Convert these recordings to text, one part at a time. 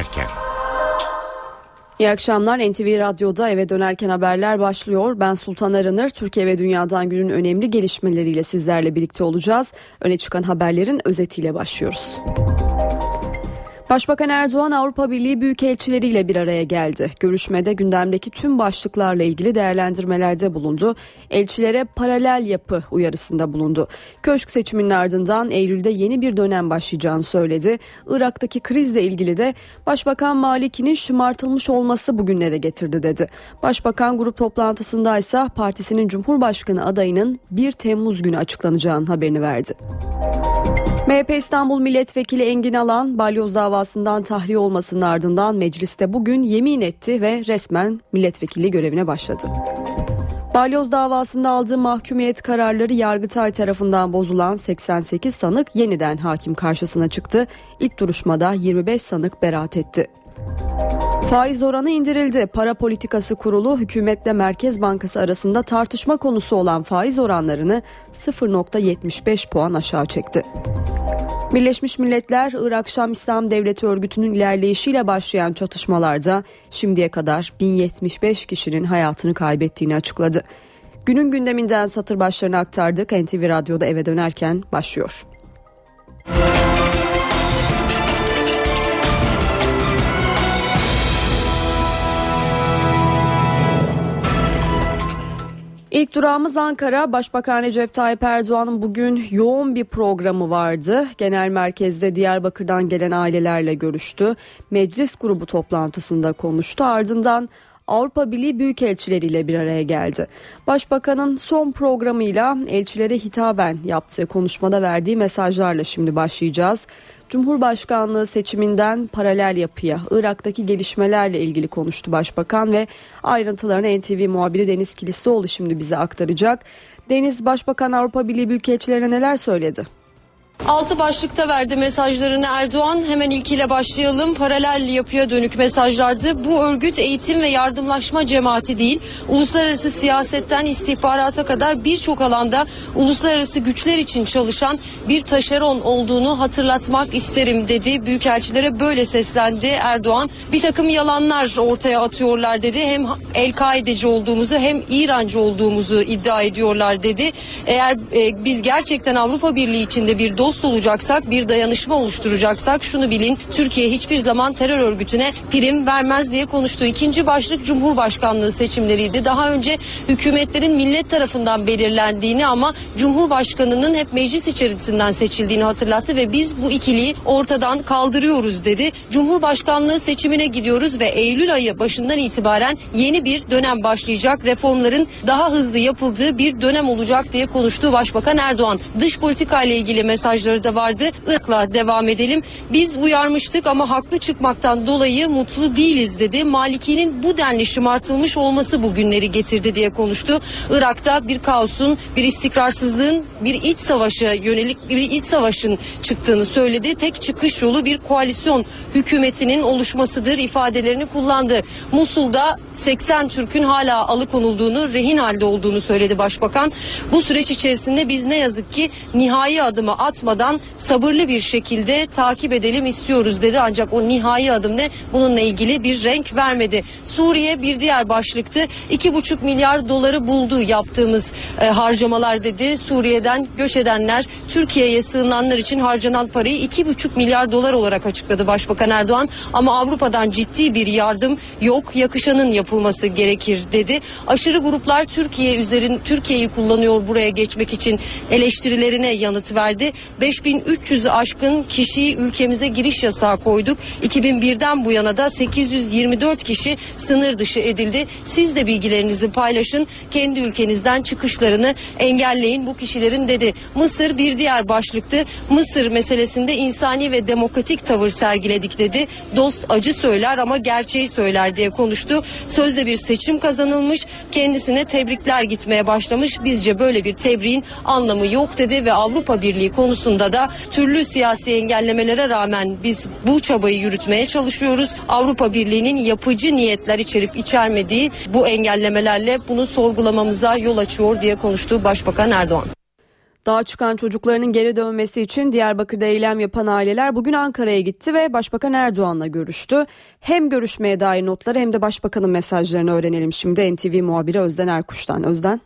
dönerken. İyi akşamlar NTV Radyo'da eve dönerken haberler başlıyor. Ben Sultan Aranır. Türkiye ve dünyadan günün önemli gelişmeleriyle sizlerle birlikte olacağız. Öne çıkan haberlerin özetiyle başlıyoruz. Başbakan Erdoğan Avrupa Birliği büyükelçileriyle bir araya geldi. Görüşmede gündemdeki tüm başlıklarla ilgili değerlendirmelerde bulundu. Elçilere paralel yapı uyarısında bulundu. Köşk seçiminin ardından Eylül'de yeni bir dönem başlayacağını söyledi. Irak'taki krizle ilgili de Başbakan Maliki'nin şımartılmış olması bugünlere getirdi dedi. Başbakan grup toplantısında ise partisinin Cumhurbaşkanı adayının 1 Temmuz günü açıklanacağını haberini verdi. MHP İstanbul Milletvekili Engin Alan balyoz davasından tahliye olmasının ardından mecliste bugün yemin etti ve resmen milletvekili görevine başladı. Balyoz davasında aldığı mahkumiyet kararları Yargıtay tarafından bozulan 88 sanık yeniden hakim karşısına çıktı. İlk duruşmada 25 sanık beraat etti. Faiz oranı indirildi. Para Politikası Kurulu hükümetle Merkez Bankası arasında tartışma konusu olan faiz oranlarını 0.75 puan aşağı çekti. Birleşmiş Milletler Irak Şam İslam Devleti örgütünün ilerleyişiyle başlayan çatışmalarda şimdiye kadar 1075 kişinin hayatını kaybettiğini açıkladı. Günün gündeminden satır başlarını aktardık. NTV Radyo'da eve dönerken başlıyor. İlk durağımız Ankara. Başbakan Recep Tayyip Erdoğan'ın bugün yoğun bir programı vardı. Genel merkezde Diyarbakır'dan gelen ailelerle görüştü. Meclis grubu toplantısında konuştu. Ardından Avrupa Birliği büyükelçileriyle bir araya geldi. Başbakanın son programıyla elçilere hitaben yaptığı konuşmada verdiği mesajlarla şimdi başlayacağız. Cumhurbaşkanlığı seçiminden paralel yapıya, Irak'taki gelişmelerle ilgili konuştu Başbakan ve ayrıntılarını NTV muhabiri Deniz Kilislioğlu şimdi bize aktaracak. Deniz Başbakan Avrupa Birliği Büyükelçilerine neler söyledi? Altı başlıkta verdi mesajlarını Erdoğan. Hemen ilkiyle başlayalım. Paralel yapıya dönük mesajlardı. Bu örgüt eğitim ve yardımlaşma cemaati değil. Uluslararası siyasetten istihbarata kadar birçok alanda uluslararası güçler için çalışan bir taşeron olduğunu hatırlatmak isterim dedi. Büyükelçilere böyle seslendi Erdoğan. Bir takım yalanlar ortaya atıyorlar dedi. Hem El-Kaideci olduğumuzu hem İrancı olduğumuzu iddia ediyorlar dedi. Eğer e, biz gerçekten Avrupa Birliği içinde bir dost dost olacaksak, bir dayanışma oluşturacaksak şunu bilin. Türkiye hiçbir zaman terör örgütüne prim vermez diye konuştu. İkinci başlık Cumhurbaşkanlığı seçimleriydi. Daha önce hükümetlerin millet tarafından belirlendiğini ama Cumhurbaşkanının hep meclis içerisinden seçildiğini hatırlattı ve biz bu ikiliyi ortadan kaldırıyoruz dedi. Cumhurbaşkanlığı seçimine gidiyoruz ve Eylül ayı başından itibaren yeni bir dönem başlayacak. Reformların daha hızlı yapıldığı bir dönem olacak diye konuştu Başbakan Erdoğan. Dış politika ile ilgili mesaj mesajları da vardı. Irak'la devam edelim. Biz uyarmıştık ama haklı çıkmaktan dolayı mutlu değiliz dedi. Maliki'nin bu denli şımartılmış olması bu günleri getirdi diye konuştu. Irak'ta bir kaosun, bir istikrarsızlığın, bir iç savaşa yönelik bir iç savaşın çıktığını söyledi. Tek çıkış yolu bir koalisyon hükümetinin oluşmasıdır ifadelerini kullandı. Musul'da 80 Türk'ün hala alıkonulduğunu, rehin halde olduğunu söyledi başbakan. Bu süreç içerisinde biz ne yazık ki nihai adımı atmadık atmadan sabırlı bir şekilde takip edelim istiyoruz dedi. Ancak o nihai adım ne? Bununla ilgili bir renk vermedi. Suriye bir diğer başlıktı. 2,5 milyar doları buldu yaptığımız e, harcamalar dedi. Suriye'den göç edenler Türkiye'ye sığınanlar için harcanan parayı 2,5 milyar dolar olarak açıkladı Başbakan Erdoğan. Ama Avrupa'dan ciddi bir yardım yok. Yakışanın yapılması gerekir dedi. Aşırı gruplar Türkiye üzerin Türkiye'yi kullanıyor buraya geçmek için eleştirilerine yanıt verdi. 5300'ü aşkın kişiyi ülkemize giriş yasağı koyduk. 2001'den bu yana da 824 kişi sınır dışı edildi. Siz de bilgilerinizi paylaşın. Kendi ülkenizden çıkışlarını engelleyin bu kişilerin dedi. Mısır bir diğer başlıktı. Mısır meselesinde insani ve demokratik tavır sergiledik dedi. Dost acı söyler ama gerçeği söyler diye konuştu. Sözde bir seçim kazanılmış. Kendisine tebrikler gitmeye başlamış. Bizce böyle bir tebriğin anlamı yok dedi ve Avrupa Birliği konusunda konusunda da türlü siyasi engellemelere rağmen biz bu çabayı yürütmeye çalışıyoruz. Avrupa Birliği'nin yapıcı niyetler içerip içermediği bu engellemelerle bunu sorgulamamıza yol açıyor diye konuştu Başbakan Erdoğan. Dağa çıkan çocuklarının geri dönmesi için Diyarbakır'da eylem yapan aileler bugün Ankara'ya gitti ve Başbakan Erdoğan'la görüştü. Hem görüşmeye dair notları hem de Başbakan'ın mesajlarını öğrenelim şimdi NTV muhabiri Özden Erkuş'tan. Özden.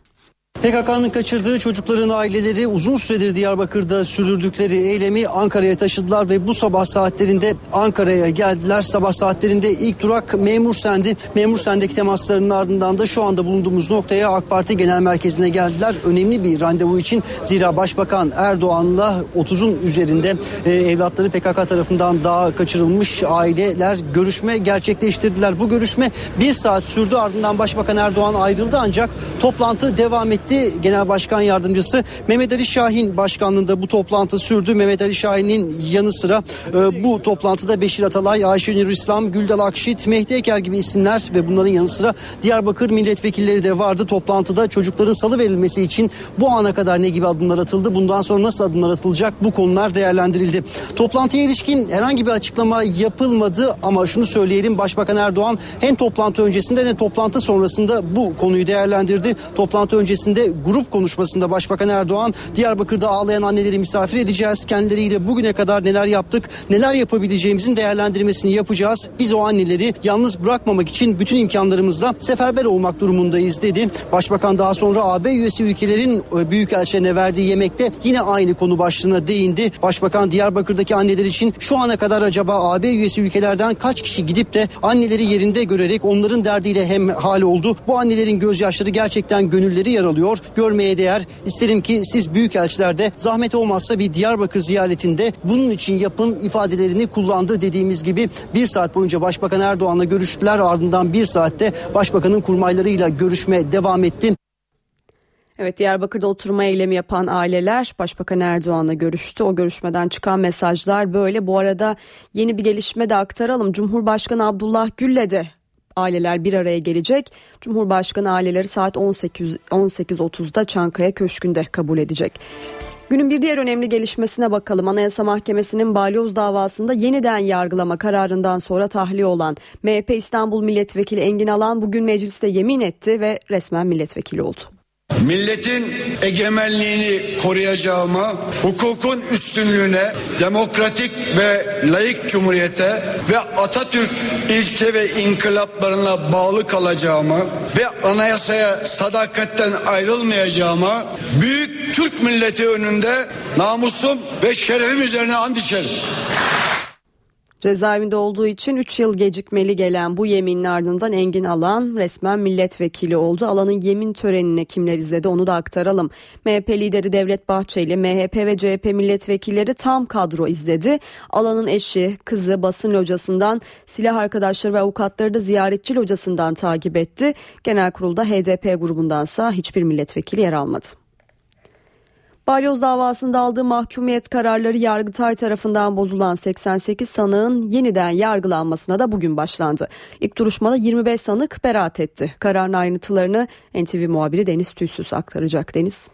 PKK'nın kaçırdığı çocukların aileleri uzun süredir Diyarbakır'da sürdürdükleri eylemi Ankara'ya taşıdılar ve bu sabah saatlerinde Ankara'ya geldiler. Sabah saatlerinde ilk durak Memur Sendi. Memur Sen'deki temaslarının ardından da şu anda bulunduğumuz noktaya AK Parti Genel Merkezi'ne geldiler. Önemli bir randevu için zira Başbakan Erdoğan'la 30'un üzerinde e, evlatları PKK tarafından daha kaçırılmış aileler görüşme gerçekleştirdiler. Bu görüşme bir saat sürdü ardından Başbakan Erdoğan ayrıldı ancak toplantı devam etti etti. Genel Başkan Yardımcısı Mehmet Ali Şahin başkanlığında bu toplantı sürdü. Mehmet Ali Şahin'in yanı sıra e, bu toplantıda Beşir Atalay, Ayşe Nur İslam, Güldal Akşit, Mehdi Eker gibi isimler ve bunların yanı sıra Diyarbakır milletvekilleri de vardı. Toplantıda çocukların salı verilmesi için bu ana kadar ne gibi adımlar atıldı? Bundan sonra nasıl adımlar atılacak? Bu konular değerlendirildi. Toplantıya ilişkin herhangi bir açıklama yapılmadı ama şunu söyleyelim Başbakan Erdoğan hem toplantı öncesinde ne toplantı sonrasında bu konuyu değerlendirdi. Toplantı öncesinde öncesinde grup konuşmasında Başbakan Erdoğan Diyarbakır'da ağlayan anneleri misafir edeceğiz. Kendileriyle bugüne kadar neler yaptık, neler yapabileceğimizin değerlendirmesini yapacağız. Biz o anneleri yalnız bırakmamak için bütün imkanlarımızla seferber olmak durumundayız dedi. Başbakan daha sonra AB üyesi ülkelerin e, büyükelçilerine verdiği yemekte yine aynı konu başlığına değindi. Başbakan Diyarbakır'daki anneler için şu ana kadar acaba AB üyesi ülkelerden kaç kişi gidip de anneleri yerinde görerek onların derdiyle hem hal oldu. Bu annelerin gözyaşları gerçekten gönülleri yaralıyor oluyor. Görmeye değer. İsterim ki siz büyükelçilerde zahmet olmazsa bir Diyarbakır ziyaretinde bunun için yapın ifadelerini kullandı dediğimiz gibi bir saat boyunca Başbakan Erdoğan'la görüştüler. Ardından bir saatte Başbakanın kurmaylarıyla görüşme devam etti. Evet Diyarbakır'da oturma eylemi yapan aileler Başbakan Erdoğan'la görüştü. O görüşmeden çıkan mesajlar böyle. Bu arada yeni bir gelişme de aktaralım. Cumhurbaşkanı Abdullah Gül'le de aileler bir araya gelecek. Cumhurbaşkanı aileleri saat 18 18.30'da Çankaya Köşkü'nde kabul edecek. Günün bir diğer önemli gelişmesine bakalım. Anayasa Mahkemesi'nin balyoz davasında yeniden yargılama kararından sonra tahliye olan MHP İstanbul Milletvekili Engin Alan bugün mecliste yemin etti ve resmen milletvekili oldu. Milletin egemenliğini koruyacağıma, hukukun üstünlüğüne, demokratik ve layık cumhuriyete ve Atatürk ilke ve inkılaplarına bağlı kalacağıma ve anayasaya sadakatten ayrılmayacağıma büyük Türk milleti önünde namusum ve şerefim üzerine and içerim. Cezaevinde olduğu için 3 yıl gecikmeli gelen bu yeminin ardından Engin Alan resmen milletvekili oldu. Alan'ın yemin törenine kimler izledi onu da aktaralım. MHP lideri Devlet Bahçeli, MHP ve CHP milletvekilleri tam kadro izledi. Alan'ın eşi, kızı basın locasından, silah arkadaşları ve avukatları da ziyaretçi locasından takip etti. Genel kurulda HDP grubundansa hiçbir milletvekili yer almadı. Balyoz davasında aldığı mahkumiyet kararları Yargıtay tarafından bozulan 88 sanığın yeniden yargılanmasına da bugün başlandı. İlk duruşmada 25 sanık beraat etti. Kararın ayrıntılarını NTV muhabiri Deniz Tüysüz aktaracak. Deniz.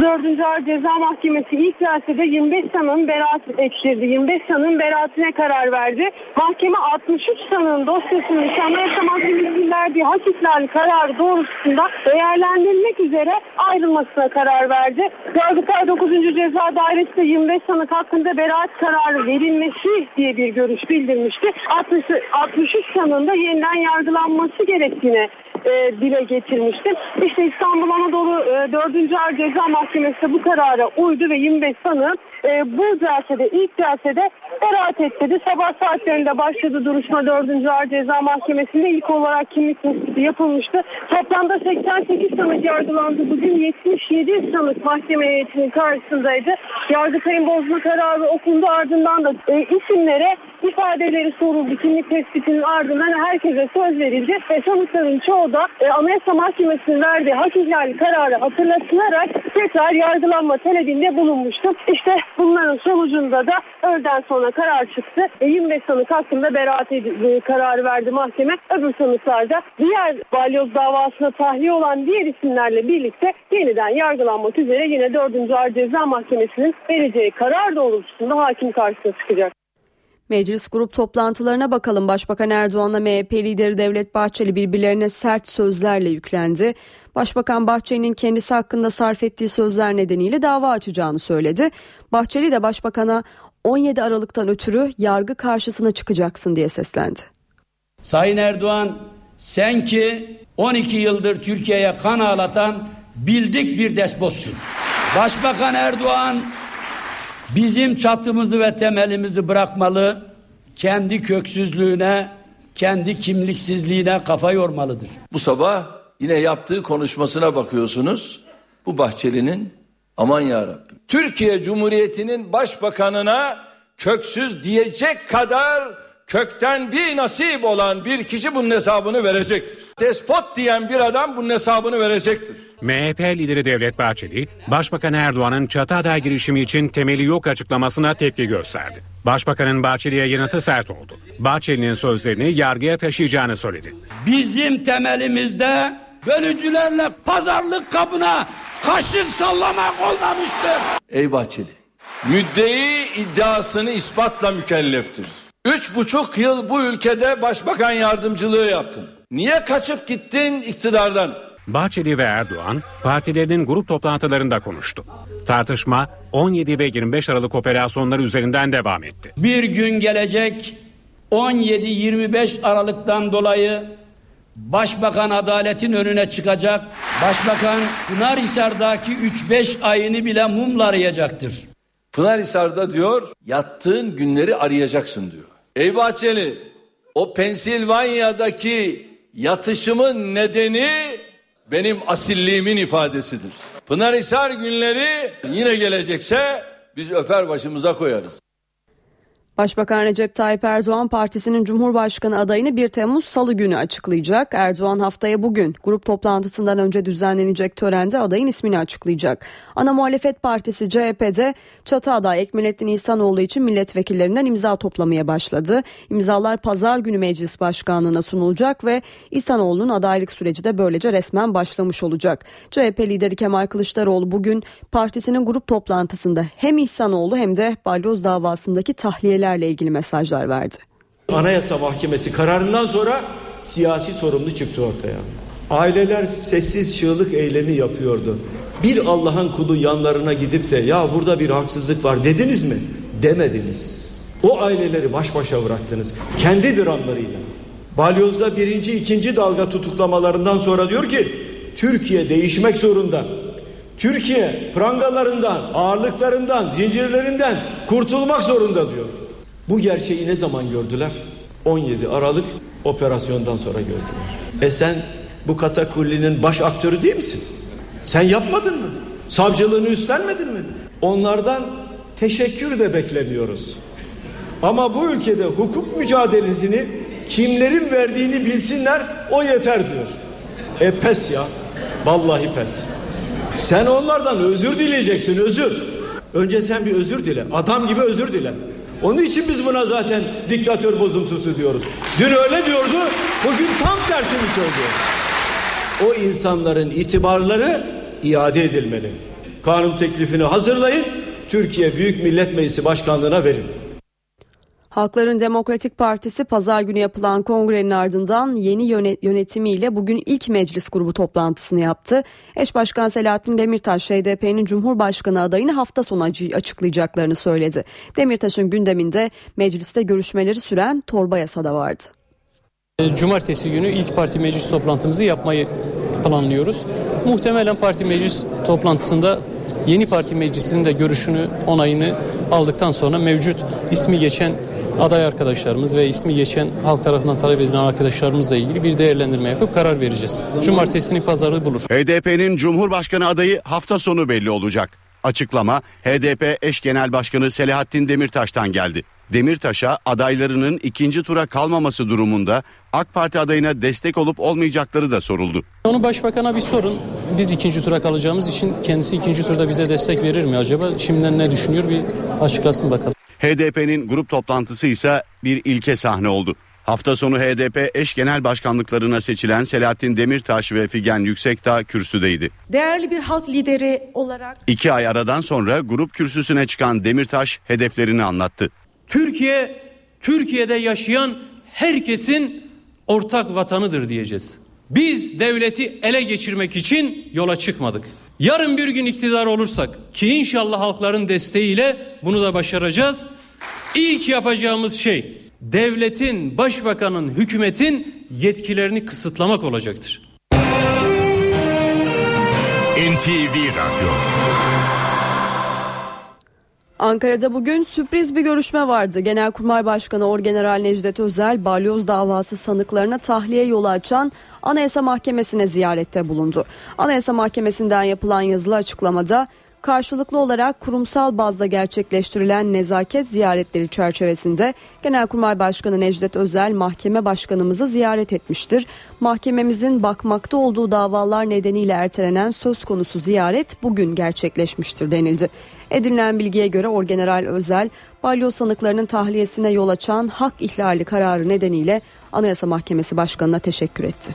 4. Ağır Ceza Mahkemesi ilk celsede 25 sanığın beraat ettirdi. 25 sanığın beraatine karar verdi. Mahkeme 63 sanığın dosyasını Anayasa Mahkemesi'nin verdiği hak ihlali kararı doğrultusunda değerlendirmek üzere ayrılmasına karar verdi. Yargıtay 9. Ceza Dairesi de 25 sanık hakkında beraat kararı verilmesi diye bir görüş bildirmişti. 60, 63 sanığın da yeniden yargılanması gerektiğine e, dile getirmişti. İşte İstanbul Anadolu e, 4. Ağır Ceza Mahkemesi bu karara uydu ve 25 sanı e, bu celsede ilk celsede beraat etti. Sabah saatlerinde başladı duruşma 4. Ağır Ceza Mahkemesi'nde ilk olarak kimlik tespiti yapılmıştı. Toplamda 88 sanık yargılandı. Bugün 77 sanık mahkeme heyetinin karşısındaydı. Yargıtay'ın bozma kararı okundu ardından da e, isimlere ifadeleri soruldu. Kimlik tespitinin ardından herkese söz verildi ve sanıkların çoğu da e, Anayasa Mahkemesi'nin verdiği hak ihlali kararı hatırlatılarak tekrar yargılanma talebinde bulunmuştu. İşte bunların sonucunda da öğleden sonra karar çıktı. E, 25 sanık hakkında beraat e, kararı verdi mahkeme. Öbür sanıklarda diğer balyoz davasına tahliye olan diğer isimlerle birlikte yeniden yargılanmak üzere yine 4. Ağır Ceza Mahkemesi'nin vereceği karar doğrultusunda hakim karşısına çıkacak. Meclis grup toplantılarına bakalım. Başbakan Erdoğan'la MHP lideri Devlet Bahçeli birbirlerine sert sözlerle yüklendi. Başbakan Bahçeli'nin kendisi hakkında sarf ettiği sözler nedeniyle dava açacağını söyledi. Bahçeli de başbakana 17 Aralık'tan ötürü yargı karşısına çıkacaksın diye seslendi. Sayın Erdoğan sen ki 12 yıldır Türkiye'ye kan ağlatan bildik bir despotsun. Başbakan Erdoğan bizim çatımızı ve temelimizi bırakmalı, kendi köksüzlüğüne, kendi kimliksizliğine kafa yormalıdır. Bu sabah yine yaptığı konuşmasına bakıyorsunuz. Bu Bahçeli'nin aman ya Rabbi. Türkiye Cumhuriyeti'nin başbakanına köksüz diyecek kadar kökten bir nasip olan bir kişi bunun hesabını verecektir. Despot diyen bir adam bunun hesabını verecektir. MHP lideri Devlet Bahçeli, Başbakan Erdoğan'ın çatı aday girişimi için temeli yok açıklamasına tepki gösterdi. Başbakanın Bahçeli'ye yanıtı sert oldu. Bahçeli'nin sözlerini yargıya taşıyacağını söyledi. Bizim temelimizde bölücülerle pazarlık kabına kaşık sallamak olmamıştır. Ey Bahçeli, müddei iddiasını ispatla mükelleftir. Üç buçuk yıl bu ülkede başbakan yardımcılığı yaptın. Niye kaçıp gittin iktidardan? Bahçeli ve Erdoğan partilerinin grup toplantılarında konuştu. Tartışma 17 ve 25 Aralık operasyonları üzerinden devam etti. Bir gün gelecek 17-25 Aralık'tan dolayı Başbakan adaletin önüne çıkacak. Başbakan Pınarhisar'daki 3-5 ayını bile mumla arayacaktır. Pınarhisar'da diyor yattığın günleri arayacaksın diyor. Ey Bahçeli o Pensilvanya'daki yatışımın nedeni benim asilliğimin ifadesidir. Pınarhisar günleri yine gelecekse biz öper başımıza koyarız. Başbakan Recep Tayyip Erdoğan partisinin Cumhurbaşkanı adayını 1 Temmuz Salı günü açıklayacak. Erdoğan haftaya bugün grup toplantısından önce düzenlenecek törende adayın ismini açıklayacak. Ana muhalefet partisi CHP'de çatı aday Ekmelettin İhsanoğlu için milletvekillerinden imza toplamaya başladı. İmzalar pazar günü meclis başkanlığına sunulacak ve İhsanoğlu'nun adaylık süreci de böylece resmen başlamış olacak. CHP lideri Kemal Kılıçdaroğlu bugün partisinin grup toplantısında hem İhsanoğlu hem de balyoz davasındaki tahliyeler ailelerle ilgili mesajlar verdi. Anayasa Mahkemesi kararından sonra siyasi sorumlu çıktı ortaya. Aileler sessiz çığlık eylemi yapıyordu. Bir Allah'ın kulu yanlarına gidip de ya burada bir haksızlık var dediniz mi? Demediniz. O aileleri baş başa bıraktınız. Kendi dramlarıyla. Balyoz'da birinci, ikinci dalga tutuklamalarından sonra diyor ki Türkiye değişmek zorunda. Türkiye prangalarından, ağırlıklarından, zincirlerinden kurtulmak zorunda diyor. Bu gerçeği ne zaman gördüler? 17 Aralık operasyondan sonra gördüler. E sen bu katakullinin baş aktörü değil misin? Sen yapmadın mı? Savcılığını üstlenmedin mi? Onlardan teşekkür de beklemiyoruz. Ama bu ülkede hukuk mücadelesini kimlerin verdiğini bilsinler o yeter diyor. E pes ya. Vallahi pes. Sen onlardan özür dileyeceksin özür. Önce sen bir özür dile. Adam gibi özür dile. Onun için biz buna zaten diktatör bozuntusu diyoruz. Dün öyle diyordu, bugün tam tersini söylüyor. O insanların itibarları iade edilmeli. Kanun teklifini hazırlayın, Türkiye Büyük Millet Meclisi Başkanlığı'na verin. Halkların Demokratik Partisi pazar günü yapılan kongrenin ardından yeni yönetimiyle bugün ilk meclis grubu toplantısını yaptı. Eş Başkan Selahattin Demirtaş HDP'nin Cumhurbaşkanı adayını hafta sonu açıklayacaklarını söyledi. Demirtaş'ın gündeminde mecliste görüşmeleri süren torba yasada vardı. Cumartesi günü ilk parti meclis toplantımızı yapmayı planlıyoruz. Muhtemelen parti meclis toplantısında yeni parti meclisinin de görüşünü, onayını aldıktan sonra mevcut ismi geçen aday arkadaşlarımız ve ismi geçen halk tarafından talep edilen arkadaşlarımızla ilgili bir değerlendirme yapıp karar vereceğiz. Cumartesini pazarı bulur. HDP'nin Cumhurbaşkanı adayı hafta sonu belli olacak. Açıklama HDP eş genel başkanı Selahattin Demirtaş'tan geldi. Demirtaş'a adaylarının ikinci tura kalmaması durumunda AK Parti adayına destek olup olmayacakları da soruldu. Onu başbakana bir sorun. Biz ikinci tura kalacağımız için kendisi ikinci turda bize destek verir mi acaba? Şimdiden ne düşünüyor bir açıklasın bakalım. HDP'nin grup toplantısı ise bir ilke sahne oldu. Hafta sonu HDP eş genel başkanlıklarına seçilen Selahattin Demirtaş ve Figen Yüksekdağ kürsüdeydi. Değerli bir halk lideri olarak... İki ay aradan sonra grup kürsüsüne çıkan Demirtaş hedeflerini anlattı. Türkiye Türkiye'de yaşayan herkesin ortak vatanıdır diyeceğiz. Biz devleti ele geçirmek için yola çıkmadık. Yarın bir gün iktidar olursak ki inşallah halkların desteğiyle bunu da başaracağız. İlk yapacağımız şey devletin, başbakanın, hükümetin yetkilerini kısıtlamak olacaktır. NTV Radyo Ankara'da bugün sürpriz bir görüşme vardı. Genelkurmay Başkanı Orgeneral Necdet Özel, balyoz davası sanıklarına tahliye yolu açan Anayasa Mahkemesi'ne ziyarette bulundu. Anayasa Mahkemesi'nden yapılan yazılı açıklamada karşılıklı olarak kurumsal bazda gerçekleştirilen nezaket ziyaretleri çerçevesinde Genelkurmay Başkanı Necdet Özel mahkeme başkanımızı ziyaret etmiştir. Mahkememizin bakmakta olduğu davalar nedeniyle ertelenen söz konusu ziyaret bugün gerçekleşmiştir denildi. Edinilen bilgiye göre Orgeneral Özel, balyoz sanıklarının tahliyesine yol açan hak ihlali kararı nedeniyle Anayasa Mahkemesi Başkanı'na teşekkür etti.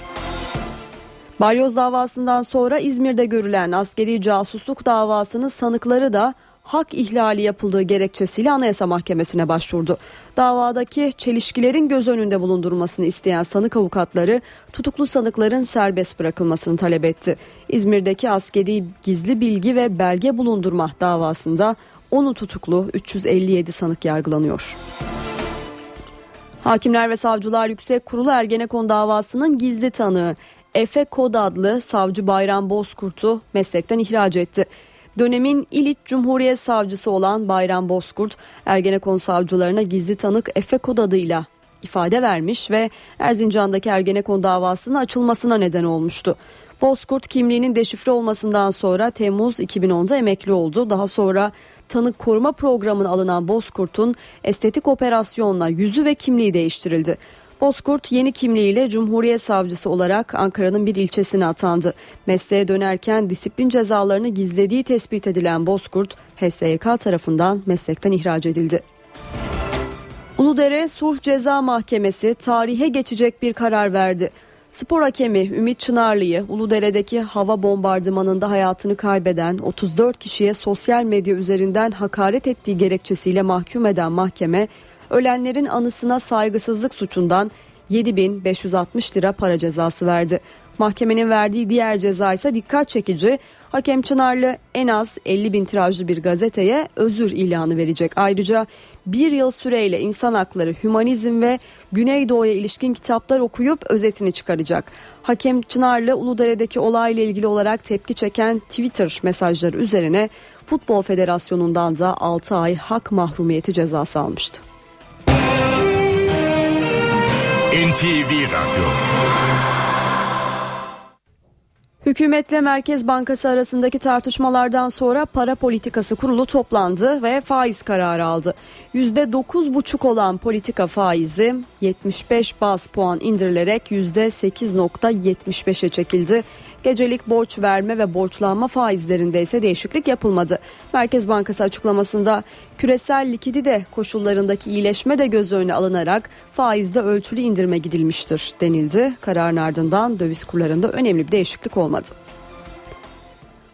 Balyoz davasından sonra İzmir'de görülen askeri casusluk davasının sanıkları da hak ihlali yapıldığı gerekçesiyle Anayasa Mahkemesi'ne başvurdu. Davadaki çelişkilerin göz önünde bulundurulmasını isteyen sanık avukatları tutuklu sanıkların serbest bırakılmasını talep etti. İzmir'deki askeri gizli bilgi ve belge bulundurma davasında 10'u tutuklu 357 sanık yargılanıyor. Hakimler ve Savcılar Yüksek Kurulu Ergenekon davasının gizli tanığı Efe Kod adlı savcı Bayram Bozkurt'u meslekten ihraç etti. Dönemin İliç Cumhuriyet Savcısı olan Bayram Bozkurt, Ergenekon savcılarına gizli tanık Efe Kod adıyla ifade vermiş ve Erzincan'daki Ergenekon davasının açılmasına neden olmuştu. Bozkurt kimliğinin deşifre olmasından sonra Temmuz 2010'da emekli oldu. Daha sonra tanık koruma programına alınan Bozkurt'un estetik operasyonla yüzü ve kimliği değiştirildi. Bozkurt yeni kimliğiyle Cumhuriyet Savcısı olarak Ankara'nın bir ilçesine atandı. Mesleğe dönerken disiplin cezalarını gizlediği tespit edilen Bozkurt, HSYK tarafından meslekten ihraç edildi. Uludere Sulh Ceza Mahkemesi tarihe geçecek bir karar verdi. Spor hakemi Ümit Çınarlı'yı Uludere'deki hava bombardımanında hayatını kaybeden 34 kişiye sosyal medya üzerinden hakaret ettiği gerekçesiyle mahkum eden mahkeme ölenlerin anısına saygısızlık suçundan 7560 lira para cezası verdi. Mahkemenin verdiği diğer ceza ise dikkat çekici. Hakem Çınarlı en az 50 bin tirajlı bir gazeteye özür ilanı verecek. Ayrıca bir yıl süreyle insan hakları, hümanizm ve Güneydoğu'ya ilişkin kitaplar okuyup özetini çıkaracak. Hakem Çınarlı Uludere'deki olayla ilgili olarak tepki çeken Twitter mesajları üzerine Futbol Federasyonu'ndan da 6 ay hak mahrumiyeti cezası almıştı. NTV Radyo Hükümetle Merkez Bankası arasındaki tartışmalardan sonra para politikası kurulu toplandı ve faiz kararı aldı. %9,5 olan politika faizi 75 bas puan indirilerek %8,75'e çekildi. Gecelik borç verme ve borçlanma faizlerinde ise değişiklik yapılmadı. Merkez Bankası açıklamasında küresel likidite koşullarındaki iyileşme de göz önüne alınarak faizde ölçülü indirme gidilmiştir denildi. Kararın ardından döviz kurlarında önemli bir değişiklik olmadı.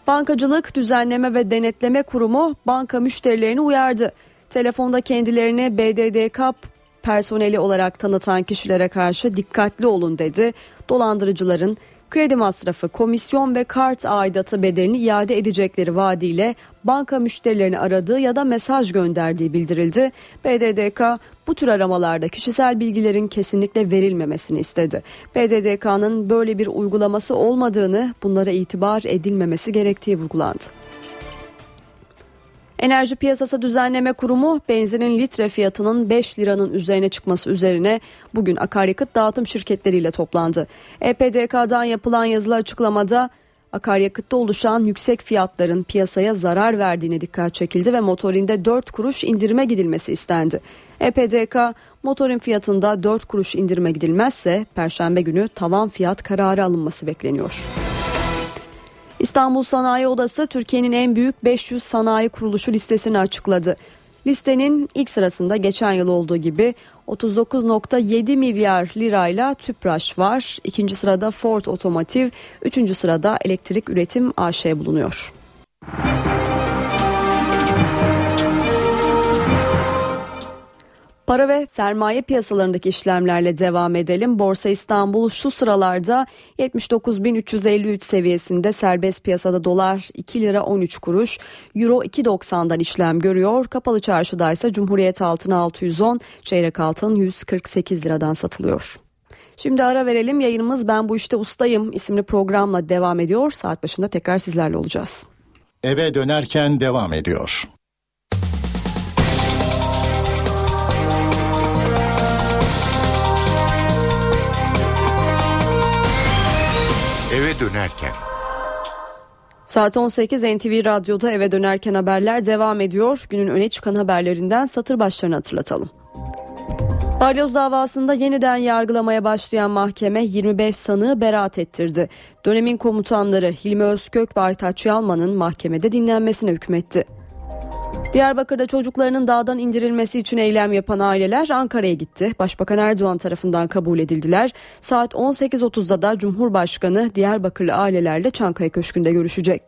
Bankacılık Düzenleme ve Denetleme Kurumu banka müşterilerini uyardı. Telefonda kendilerini BDDK personeli olarak tanıtan kişilere karşı dikkatli olun dedi. Dolandırıcıların kredi masrafı, komisyon ve kart aidatı bedelini iade edecekleri vaadiyle banka müşterilerini aradığı ya da mesaj gönderdiği bildirildi. BDDK bu tür aramalarda kişisel bilgilerin kesinlikle verilmemesini istedi. BDDK'nın böyle bir uygulaması olmadığını, bunlara itibar edilmemesi gerektiği vurgulandı. Enerji Piyasası Düzenleme Kurumu benzinin litre fiyatının 5 liranın üzerine çıkması üzerine bugün akaryakıt dağıtım şirketleriyle toplandı. EPDK'dan yapılan yazılı açıklamada akaryakıtta oluşan yüksek fiyatların piyasaya zarar verdiğine dikkat çekildi ve motorinde 4 kuruş indirime gidilmesi istendi. EPDK motorin fiyatında 4 kuruş indirime gidilmezse perşembe günü tavan fiyat kararı alınması bekleniyor. İstanbul Sanayi Odası Türkiye'nin en büyük 500 sanayi kuruluşu listesini açıkladı. Listenin ilk sırasında geçen yıl olduğu gibi 39.7 milyar lirayla Tüpraş var. İkinci sırada Ford Otomotiv, üçüncü sırada Elektrik Üretim AŞ bulunuyor. Para ve sermaye piyasalarındaki işlemlerle devam edelim. Borsa İstanbul şu sıralarda 79.353 seviyesinde serbest piyasada dolar 2 lira 13 kuruş, euro 2.90'dan işlem görüyor. Kapalı çarşıda ise Cumhuriyet altın 610, çeyrek altın 148 liradan satılıyor. Şimdi ara verelim yayınımız Ben Bu İşte Ustayım isimli programla devam ediyor. Saat başında tekrar sizlerle olacağız. Eve dönerken devam ediyor. Dönerken. Saat 18 NTV Radyo'da eve dönerken haberler devam ediyor. Günün öne çıkan haberlerinden satır başlarını hatırlatalım. Balyoz davasında yeniden yargılamaya başlayan mahkeme 25 sanığı beraat ettirdi. Dönemin komutanları Hilmi Özkök ve Aytaç Yalman'ın mahkemede dinlenmesine hükmetti. Diyarbakır'da çocuklarının dağdan indirilmesi için eylem yapan aileler Ankara'ya gitti. Başbakan Erdoğan tarafından kabul edildiler. Saat 18.30'da da Cumhurbaşkanı Diyarbakırlı ailelerle Çankaya Köşkü'nde görüşecek.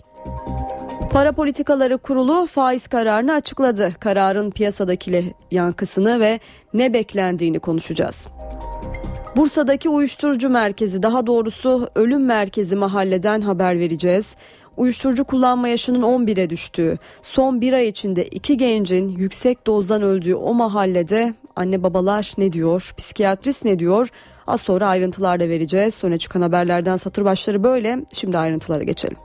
Para Politikaları Kurulu faiz kararını açıkladı. Kararın piyasadaki yankısını ve ne beklendiğini konuşacağız. Bursa'daki uyuşturucu merkezi daha doğrusu ölüm merkezi mahalleden haber vereceğiz. Uyuşturucu kullanma yaşının 11'e düştüğü, son bir ay içinde iki gencin yüksek dozdan öldüğü o mahallede anne babalar ne diyor, psikiyatrist ne diyor? Az sonra ayrıntılar da vereceğiz. Sonra çıkan haberlerden satır başları böyle. Şimdi ayrıntılara geçelim.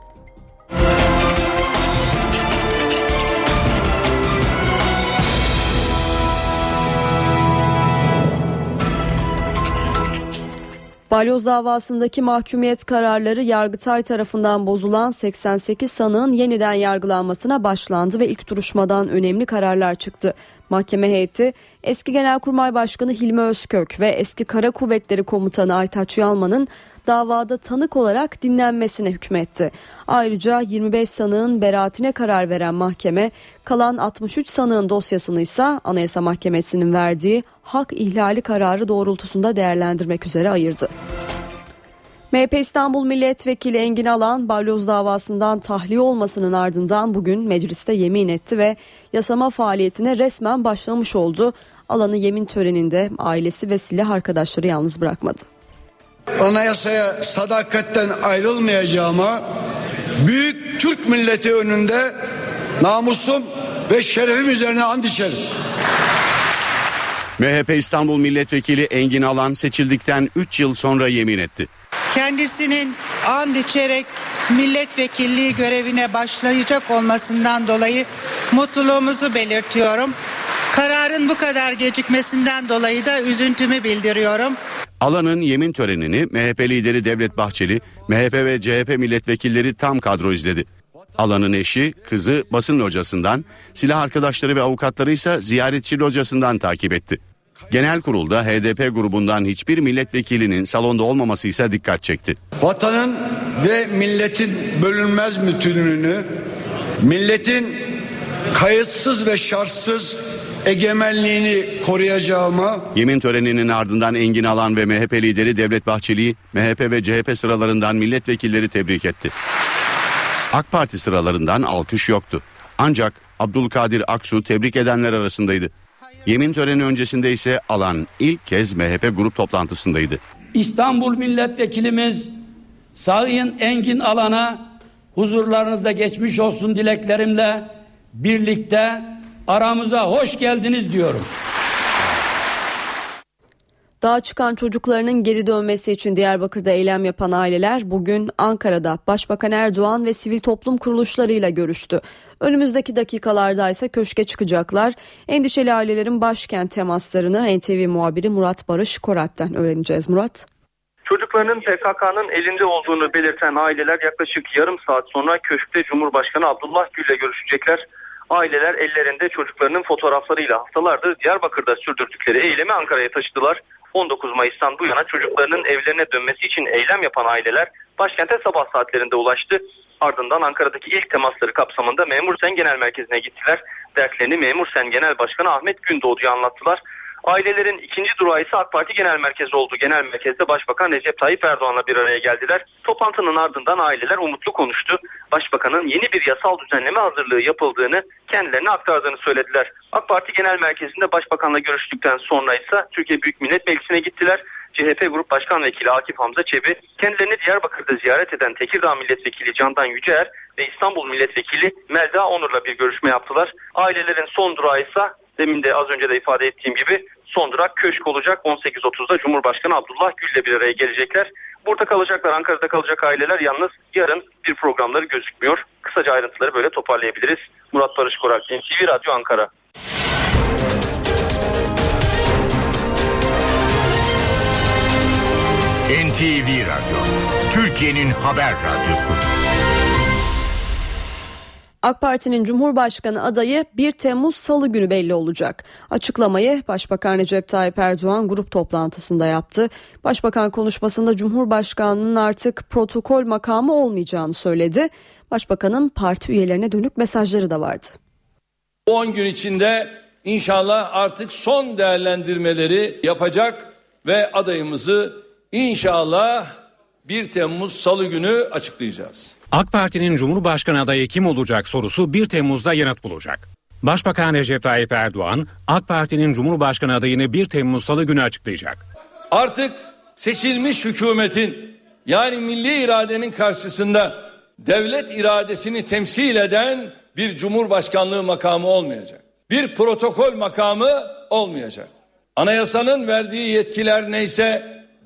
Balyoz davasındaki mahkumiyet kararları Yargıtay tarafından bozulan 88 sanığın yeniden yargılanmasına başlandı ve ilk duruşmadan önemli kararlar çıktı. Mahkeme heyeti eski Genelkurmay Başkanı Hilmi Özkök ve eski Kara Kuvvetleri Komutanı Aytaç Yalman'ın davada tanık olarak dinlenmesine hükmetti. Ayrıca 25 sanığın beraatine karar veren mahkeme kalan 63 sanığın dosyasını ise Anayasa Mahkemesi'nin verdiği hak ihlali kararı doğrultusunda değerlendirmek üzere ayırdı. MHP İstanbul Milletvekili Engin Alan balyoz davasından tahliye olmasının ardından bugün mecliste yemin etti ve yasama faaliyetine resmen başlamış oldu. Alanı yemin töreninde ailesi ve silah arkadaşları yalnız bırakmadı. Anayasaya sadakatten ayrılmayacağıma büyük Türk milleti önünde namusum ve şerefim üzerine and içerim. MHP İstanbul Milletvekili Engin Alan seçildikten 3 yıl sonra yemin etti. Kendisinin and içerek milletvekilliği görevine başlayacak olmasından dolayı mutluluğumuzu belirtiyorum. Kararın bu kadar gecikmesinden dolayı da üzüntümü bildiriyorum. Alan'ın yemin törenini MHP lideri Devlet Bahçeli, MHP ve CHP milletvekilleri tam kadro izledi. Alan'ın eşi, kızı basın locasından, silah arkadaşları ve avukatları ise ziyaretçi locasından takip etti. Genel kurulda HDP grubundan hiçbir milletvekilinin salonda olmaması ise dikkat çekti. Vatanın ve milletin bölünmez bütünlüğünü, milletin kayıtsız ve şartsız egemenliğini koruyacağıma Yemin töreninin ardından Engin Alan ve MHP lideri Devlet Bahçeli'yi MHP ve CHP sıralarından milletvekilleri tebrik etti. AK Parti sıralarından alkış yoktu. Ancak Abdülkadir Aksu tebrik edenler arasındaydı. Yemin töreni öncesinde ise Alan ilk kez MHP grup toplantısındaydı. İstanbul Milletvekilimiz Sayın Engin Alan'a huzurlarınızda geçmiş olsun dileklerimle birlikte aramıza hoş geldiniz diyorum. Dağa çıkan çocuklarının geri dönmesi için Diyarbakır'da eylem yapan aileler bugün Ankara'da Başbakan Erdoğan ve sivil toplum kuruluşlarıyla görüştü. Önümüzdeki dakikalarda ise köşke çıkacaklar. Endişeli ailelerin başkent temaslarını NTV muhabiri Murat Barış Koralp'ten öğreneceğiz. Murat. Çocuklarının PKK'nın elinde olduğunu belirten aileler yaklaşık yarım saat sonra köşkte Cumhurbaşkanı Abdullah Gül'le görüşecekler. Aileler ellerinde çocuklarının fotoğraflarıyla haftalardır Diyarbakır'da sürdürdükleri eylemi Ankara'ya taşıdılar. 19 Mayıs'tan bu yana çocuklarının evlerine dönmesi için eylem yapan aileler başkente sabah saatlerinde ulaştı. Ardından Ankara'daki ilk temasları kapsamında Memur Sen Genel Merkezi'ne gittiler. Dertlerini Memur Sen Genel Başkanı Ahmet Gündoğdu'ya anlattılar. Ailelerin ikinci durağı ise AK Parti Genel Merkezi oldu. Genel Merkez'de Başbakan Recep Tayyip Erdoğan'la bir araya geldiler. Toplantının ardından aileler umutlu konuştu. Başbakanın yeni bir yasal düzenleme hazırlığı yapıldığını kendilerine aktardığını söylediler. AK Parti Genel Merkezi'nde Başbakan'la görüştükten sonra ise Türkiye Büyük Millet Meclisi'ne gittiler. CHP Grup Başkan Vekili Akif Hamza Çebi kendilerini Diyarbakır'da ziyaret eden Tekirdağ Milletvekili Candan Yüceer ve İstanbul Milletvekili Melda Onur'la bir görüşme yaptılar. Ailelerin son durağı ise demin de az önce de ifade ettiğim gibi son durak köşk olacak. 18.30'da Cumhurbaşkanı Abdullah Gül'le bir araya gelecekler. Burada kalacaklar, Ankara'da kalacak aileler yalnız yarın bir programları gözükmüyor. Kısaca ayrıntıları böyle toparlayabiliriz. Murat Barış Korak, NTV Radyo Ankara. NTV Radyo, Türkiye'nin haber radyosu. AK Parti'nin Cumhurbaşkanı adayı 1 Temmuz Salı günü belli olacak. Açıklamayı Başbakan Recep Tayyip Erdoğan grup toplantısında yaptı. Başbakan konuşmasında Cumhurbaşkanının artık protokol makamı olmayacağını söyledi. Başbakanın parti üyelerine dönük mesajları da vardı. 10 gün içinde inşallah artık son değerlendirmeleri yapacak ve adayımızı inşallah 1 Temmuz Salı günü açıklayacağız. AK Parti'nin Cumhurbaşkanı adayı kim olacak sorusu 1 Temmuz'da yanıt bulacak. Başbakan Recep Tayyip Erdoğan, AK Parti'nin Cumhurbaşkanı adayını 1 Temmuz Salı günü açıklayacak. Artık seçilmiş hükümetin yani milli iradenin karşısında devlet iradesini temsil eden bir cumhurbaşkanlığı makamı olmayacak. Bir protokol makamı olmayacak. Anayasanın verdiği yetkiler neyse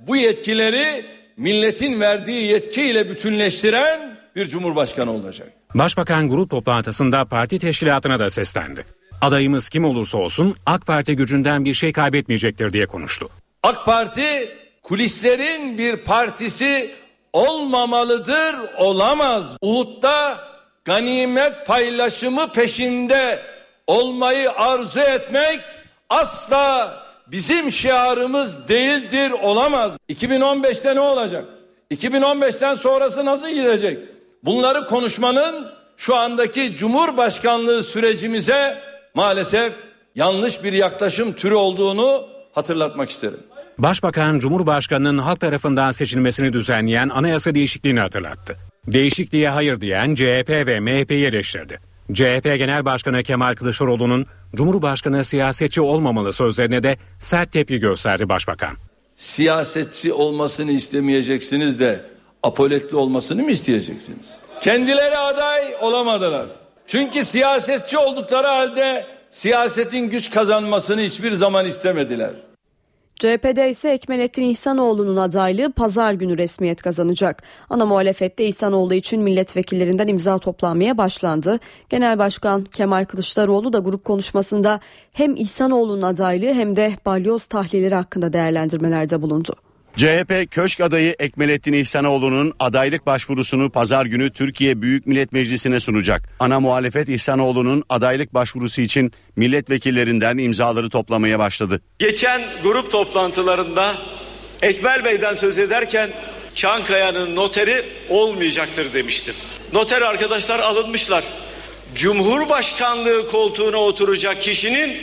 bu yetkileri milletin verdiği yetkiyle bütünleştiren bir cumhurbaşkanı olacak. Başbakan grup toplantısında parti teşkilatına da seslendi. Adayımız kim olursa olsun AK Parti gücünden bir şey kaybetmeyecektir diye konuştu. AK Parti kulislerin bir partisi olmamalıdır, olamaz. Uhud'da ganimet paylaşımı peşinde olmayı arzu etmek asla bizim şiarımız değildir, olamaz. 2015'te ne olacak? 2015'ten sonrası nasıl gidecek? Bunları konuşmanın şu andaki Cumhurbaşkanlığı sürecimize maalesef yanlış bir yaklaşım türü olduğunu hatırlatmak isterim. Başbakan Cumhurbaşkanının halk tarafından seçilmesini düzenleyen anayasa değişikliğini hatırlattı. Değişikliğe hayır diyen CHP ve MHP'yi eleştirdi. CHP Genel Başkanı Kemal Kılıçdaroğlu'nun Cumhurbaşkanı siyasetçi olmamalı sözlerine de sert tepki gösterdi Başbakan. Siyasetçi olmasını istemeyeceksiniz de apoletli olmasını mı isteyeceksiniz? Kendileri aday olamadılar. Çünkü siyasetçi oldukları halde siyasetin güç kazanmasını hiçbir zaman istemediler. CHP'de ise Ekmelettin İhsanoğlu'nun adaylığı pazar günü resmiyet kazanacak. Ana muhalefette İhsanoğlu için milletvekillerinden imza toplanmaya başlandı. Genel Başkan Kemal Kılıçdaroğlu da grup konuşmasında hem İhsanoğlu'nun adaylığı hem de balyoz tahlilleri hakkında değerlendirmelerde bulundu. CHP Köşk adayı Ekmelettin İhsanoğlu'nun adaylık başvurusunu pazar günü Türkiye Büyük Millet Meclisi'ne sunacak. Ana muhalefet İhsanoğlu'nun adaylık başvurusu için milletvekillerinden imzaları toplamaya başladı. Geçen grup toplantılarında Ekmel Bey'den söz ederken Çankaya'nın noteri olmayacaktır demiştim. Noter arkadaşlar alınmışlar. Cumhurbaşkanlığı koltuğuna oturacak kişinin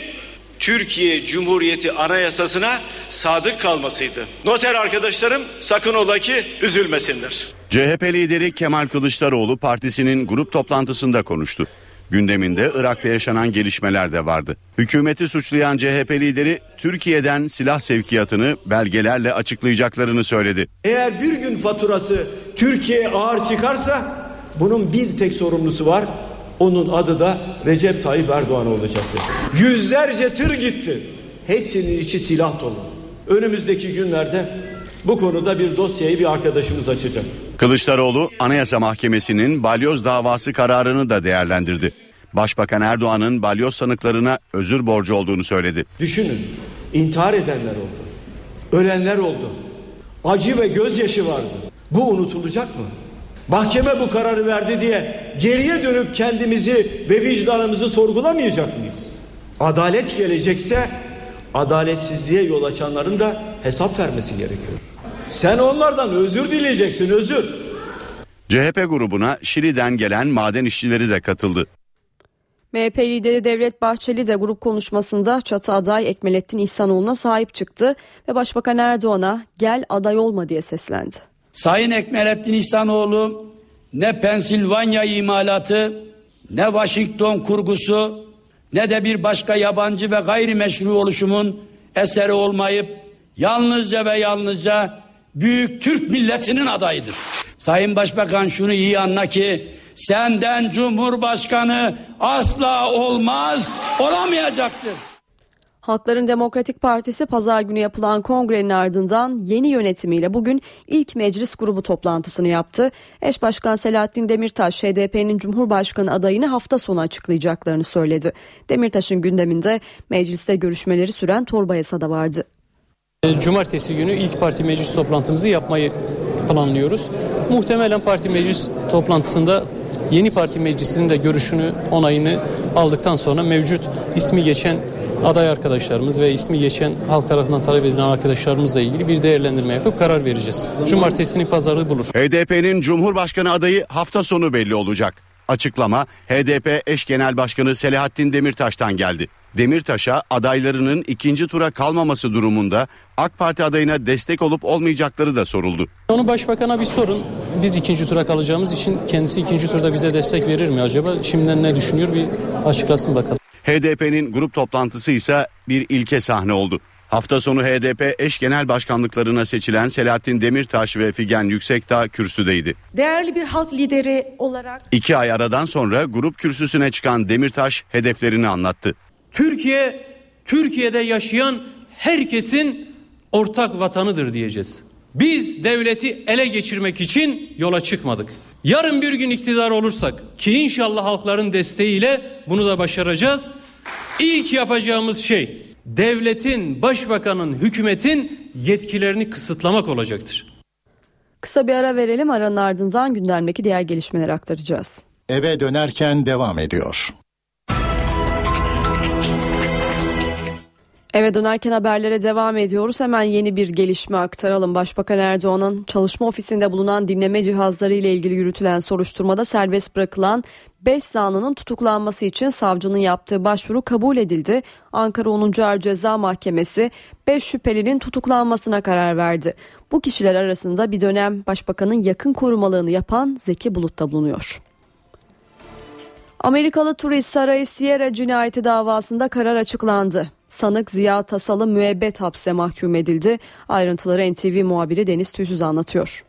Türkiye Cumhuriyeti Anayasasına sadık kalmasıydı. Noter arkadaşlarım sakın ola ki üzülmesinler. CHP lideri Kemal Kılıçdaroğlu partisinin grup toplantısında konuştu. Gündeminde Irak'ta yaşanan gelişmeler de vardı. Hükümeti suçlayan CHP lideri Türkiye'den silah sevkiyatını belgelerle açıklayacaklarını söyledi. Eğer bir gün faturası Türkiye'ye ağır çıkarsa bunun bir tek sorumlusu var. Onun adı da Recep Tayyip Erdoğan olacaktır. Yüzlerce tır gitti. Hepsinin içi silah dolu. Önümüzdeki günlerde bu konuda bir dosyayı bir arkadaşımız açacak. Kılıçdaroğlu Anayasa Mahkemesi'nin balyoz davası kararını da değerlendirdi. Başbakan Erdoğan'ın balyoz sanıklarına özür borcu olduğunu söyledi. Düşünün intihar edenler oldu. Ölenler oldu. Acı ve gözyaşı vardı. Bu unutulacak mı? Mahkeme bu kararı verdi diye geriye dönüp kendimizi ve vicdanımızı sorgulamayacak mıyız? Adalet gelecekse adaletsizliğe yol açanların da hesap vermesi gerekiyor. Sen onlardan özür dileyeceksin özür. CHP grubuna Şili'den gelen maden işçileri de katıldı. MHP lideri Devlet Bahçeli de grup konuşmasında çatı aday Ekmelettin İhsanoğlu'na sahip çıktı ve Başbakan Erdoğan'a gel aday olma diye seslendi. Sayın Ekmelettin İhsanoğlu ne Pensilvanya imalatı ne Washington kurgusu ne de bir başka yabancı ve gayrimeşru oluşumun eseri olmayıp yalnızca ve yalnızca büyük Türk milletinin adayıdır. Sayın Başbakan şunu iyi anla ki senden Cumhurbaşkanı asla olmaz, olamayacaktır. Halkların Demokratik Partisi pazar günü yapılan kongrenin ardından yeni yönetimiyle bugün ilk meclis grubu toplantısını yaptı. Eş Başkan Selahattin Demirtaş HDP'nin Cumhurbaşkanı adayını hafta sonu açıklayacaklarını söyledi. Demirtaş'ın gündeminde mecliste görüşmeleri süren torba yasa da vardı. Cumartesi günü ilk parti meclis toplantımızı yapmayı planlıyoruz. Muhtemelen parti meclis toplantısında yeni parti meclisinin de görüşünü, onayını aldıktan sonra mevcut ismi geçen aday arkadaşlarımız ve ismi geçen halk tarafından talep edilen arkadaşlarımızla ilgili bir değerlendirme yapıp karar vereceğiz. Cumartesini pazarı bulur. HDP'nin Cumhurbaşkanı adayı hafta sonu belli olacak. Açıklama HDP eş genel başkanı Selahattin Demirtaş'tan geldi. Demirtaş'a adaylarının ikinci tura kalmaması durumunda AK Parti adayına destek olup olmayacakları da soruldu. Onu başbakana bir sorun. Biz ikinci tura kalacağımız için kendisi ikinci turda bize destek verir mi acaba? Şimdiden ne düşünüyor bir açıklasın bakalım. HDP'nin grup toplantısı ise bir ilke sahne oldu. Hafta sonu HDP eş genel başkanlıklarına seçilen Selahattin Demirtaş ve Figen Yüksekdağ kürsüdeydi. Değerli bir halk lideri olarak İki ay aradan sonra grup kürsüsüne çıkan Demirtaş hedeflerini anlattı. Türkiye, Türkiye'de yaşayan herkesin ortak vatanıdır diyeceğiz. Biz devleti ele geçirmek için yola çıkmadık. Yarın bir gün iktidar olursak ki inşallah halkların desteğiyle bunu da başaracağız. İlk yapacağımız şey devletin, başbakanın, hükümetin yetkilerini kısıtlamak olacaktır. Kısa bir ara verelim aranın ardından gündemdeki diğer gelişmeleri aktaracağız. Eve dönerken devam ediyor. Eve dönerken haberlere devam ediyoruz. Hemen yeni bir gelişme aktaralım. Başbakan Erdoğan'ın çalışma ofisinde bulunan dinleme cihazları ile ilgili yürütülen soruşturmada serbest bırakılan 5 zanlının tutuklanması için savcının yaptığı başvuru kabul edildi. Ankara 10. Ağır Ceza Mahkemesi 5 şüphelinin tutuklanmasına karar verdi. Bu kişiler arasında bir dönem başbakanın yakın korumalığını yapan Zeki Bulut da bulunuyor. Amerikalı turist Saray Sierra cinayeti davasında karar açıklandı. Sanık Ziya Tasalı müebbet hapse mahkum edildi. Ayrıntıları NTV muhabiri Deniz Tüysüz anlatıyor.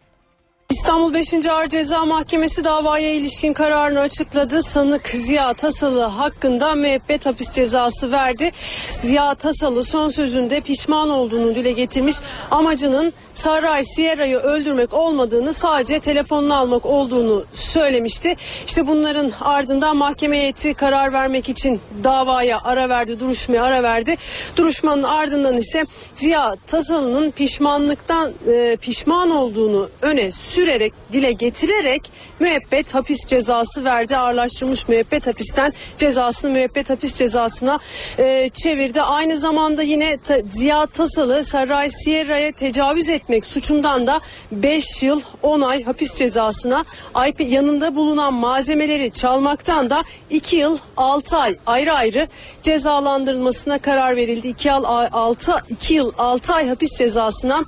İstanbul 5. Ağır Ceza Mahkemesi davaya ilişkin kararını açıkladı. Sanık Ziya Tasalı hakkında müebbet hapis cezası verdi. Ziya Tasalı son sözünde pişman olduğunu dile getirmiş. Amacının Saray Sierra'yı öldürmek olmadığını sadece telefonunu almak olduğunu söylemişti. İşte bunların ardından mahkeme heyeti karar vermek için davaya ara verdi, duruşmaya ara verdi. Duruşmanın ardından ise Ziya Tasalı'nın pişmanlıktan e, pişman olduğunu öne sürerek, dile getirerek müebbet hapis cezası verdi. Ağırlaştırılmış müebbet hapisten cezasını müebbet hapis cezasına e, çevirdi. Aynı zamanda yine ta, Ziya Tasalı Saray Sierra'ya tecavüz etmek suçundan da 5 yıl 10 ay hapis cezasına IP yanında bulunan malzemeleri çalmaktan da 2 yıl 6 ay ayrı ayrı cezalandırılmasına karar verildi. 2 yıl 6 2 yıl 6 ay hapis cezasına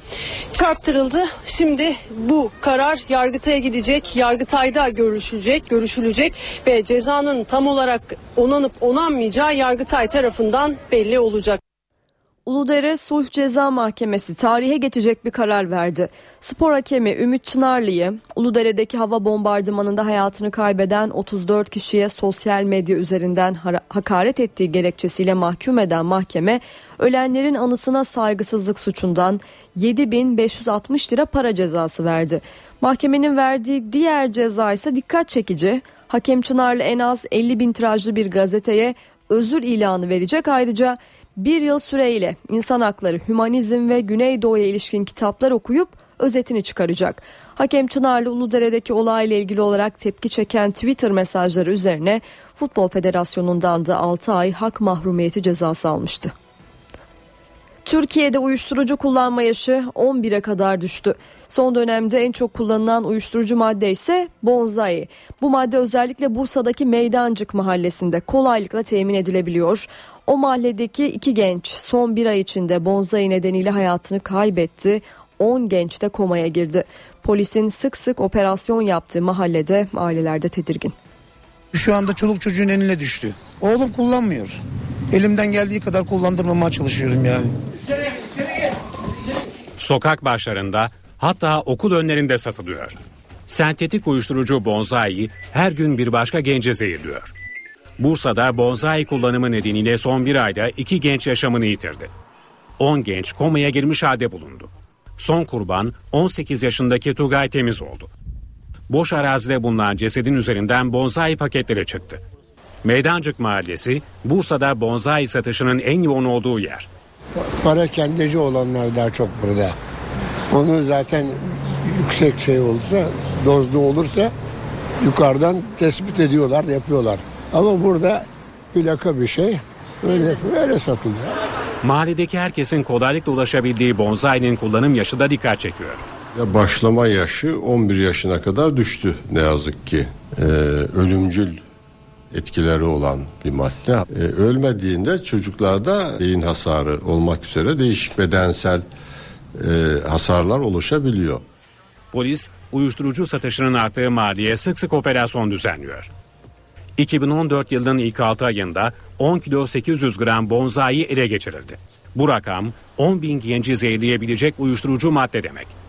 çarptırıldı. Şimdi bu karar Yargıtay'a gidecek. Yargıtay'da görüşülecek, görüşülecek ve cezanın tam olarak onanıp onanmayacağı Yargıtay tarafından belli olacak. Uludere Sulh Ceza Mahkemesi tarihe geçecek bir karar verdi. Spor hakemi Ümit Çınarlı'yı Uludere'deki hava bombardımanında hayatını kaybeden 34 kişiye sosyal medya üzerinden hakaret ettiği gerekçesiyle mahkum eden mahkeme ölenlerin anısına saygısızlık suçundan 7560 lira para cezası verdi. Mahkemenin verdiği diğer ceza ise dikkat çekici. Hakem Çınarlı en az 50 bin tirajlı bir gazeteye özür ilanı verecek. Ayrıca bir yıl süreyle insan hakları, hümanizm ve Güneydoğu'ya ilişkin kitaplar okuyup özetini çıkaracak. Hakem Çınarlı Uludere'deki olayla ilgili olarak tepki çeken Twitter mesajları üzerine Futbol Federasyonu'ndan da 6 ay hak mahrumiyeti cezası almıştı. Türkiye'de uyuşturucu kullanma yaşı 11'e kadar düştü. Son dönemde en çok kullanılan uyuşturucu madde ise bonzai. Bu madde özellikle Bursa'daki Meydancık mahallesinde kolaylıkla temin edilebiliyor. O mahalledeki iki genç son bir ay içinde bonzai nedeniyle hayatını kaybetti. 10 genç de komaya girdi. Polisin sık sık operasyon yaptığı mahallede ailelerde tedirgin. Şu anda çoluk çocuğun eline düştü. Oğlum kullanmıyor. Elimden geldiği kadar kullandırmamaya çalışıyorum yani. Sokak başlarında hatta okul önlerinde satılıyor. Sentetik uyuşturucu bonzai her gün bir başka gence zehirliyor. Bursa'da bonzai kullanımı nedeniyle son bir ayda iki genç yaşamını yitirdi. 10 genç komaya girmiş halde bulundu. Son kurban 18 yaşındaki Tugay Temiz oldu. Boş arazide bulunan cesedin üzerinden bonzai paketleri çıktı. Meydancık Mahallesi Bursa'da bonzai satışının en yoğun olduğu yer. Para kendisi olanlar daha çok burada. Onu zaten yüksek şey olursa, dozlu olursa yukarıdan tespit ediyorlar, yapıyorlar. Ama burada plaka bir şey. Öyle öyle satılıyor. Mahalledeki herkesin kolaylıkla ulaşabildiği bonzai'nin kullanım yaşı da dikkat çekiyor. Ya başlama yaşı 11 yaşına kadar düştü ne yazık ki. Ee, ölümcül etkileri olan bir madde. Ee, ölmediğinde çocuklarda beyin hasarı olmak üzere değişik bedensel e, hasarlar oluşabiliyor. Polis uyuşturucu satışının arttığı mahalleye sık sık operasyon düzenliyor. 2014 yılının ilk 6 ayında 10 kilo 800 gram bonzai ele geçirildi. Bu rakam 10 bin genci zehirleyebilecek uyuşturucu madde demek.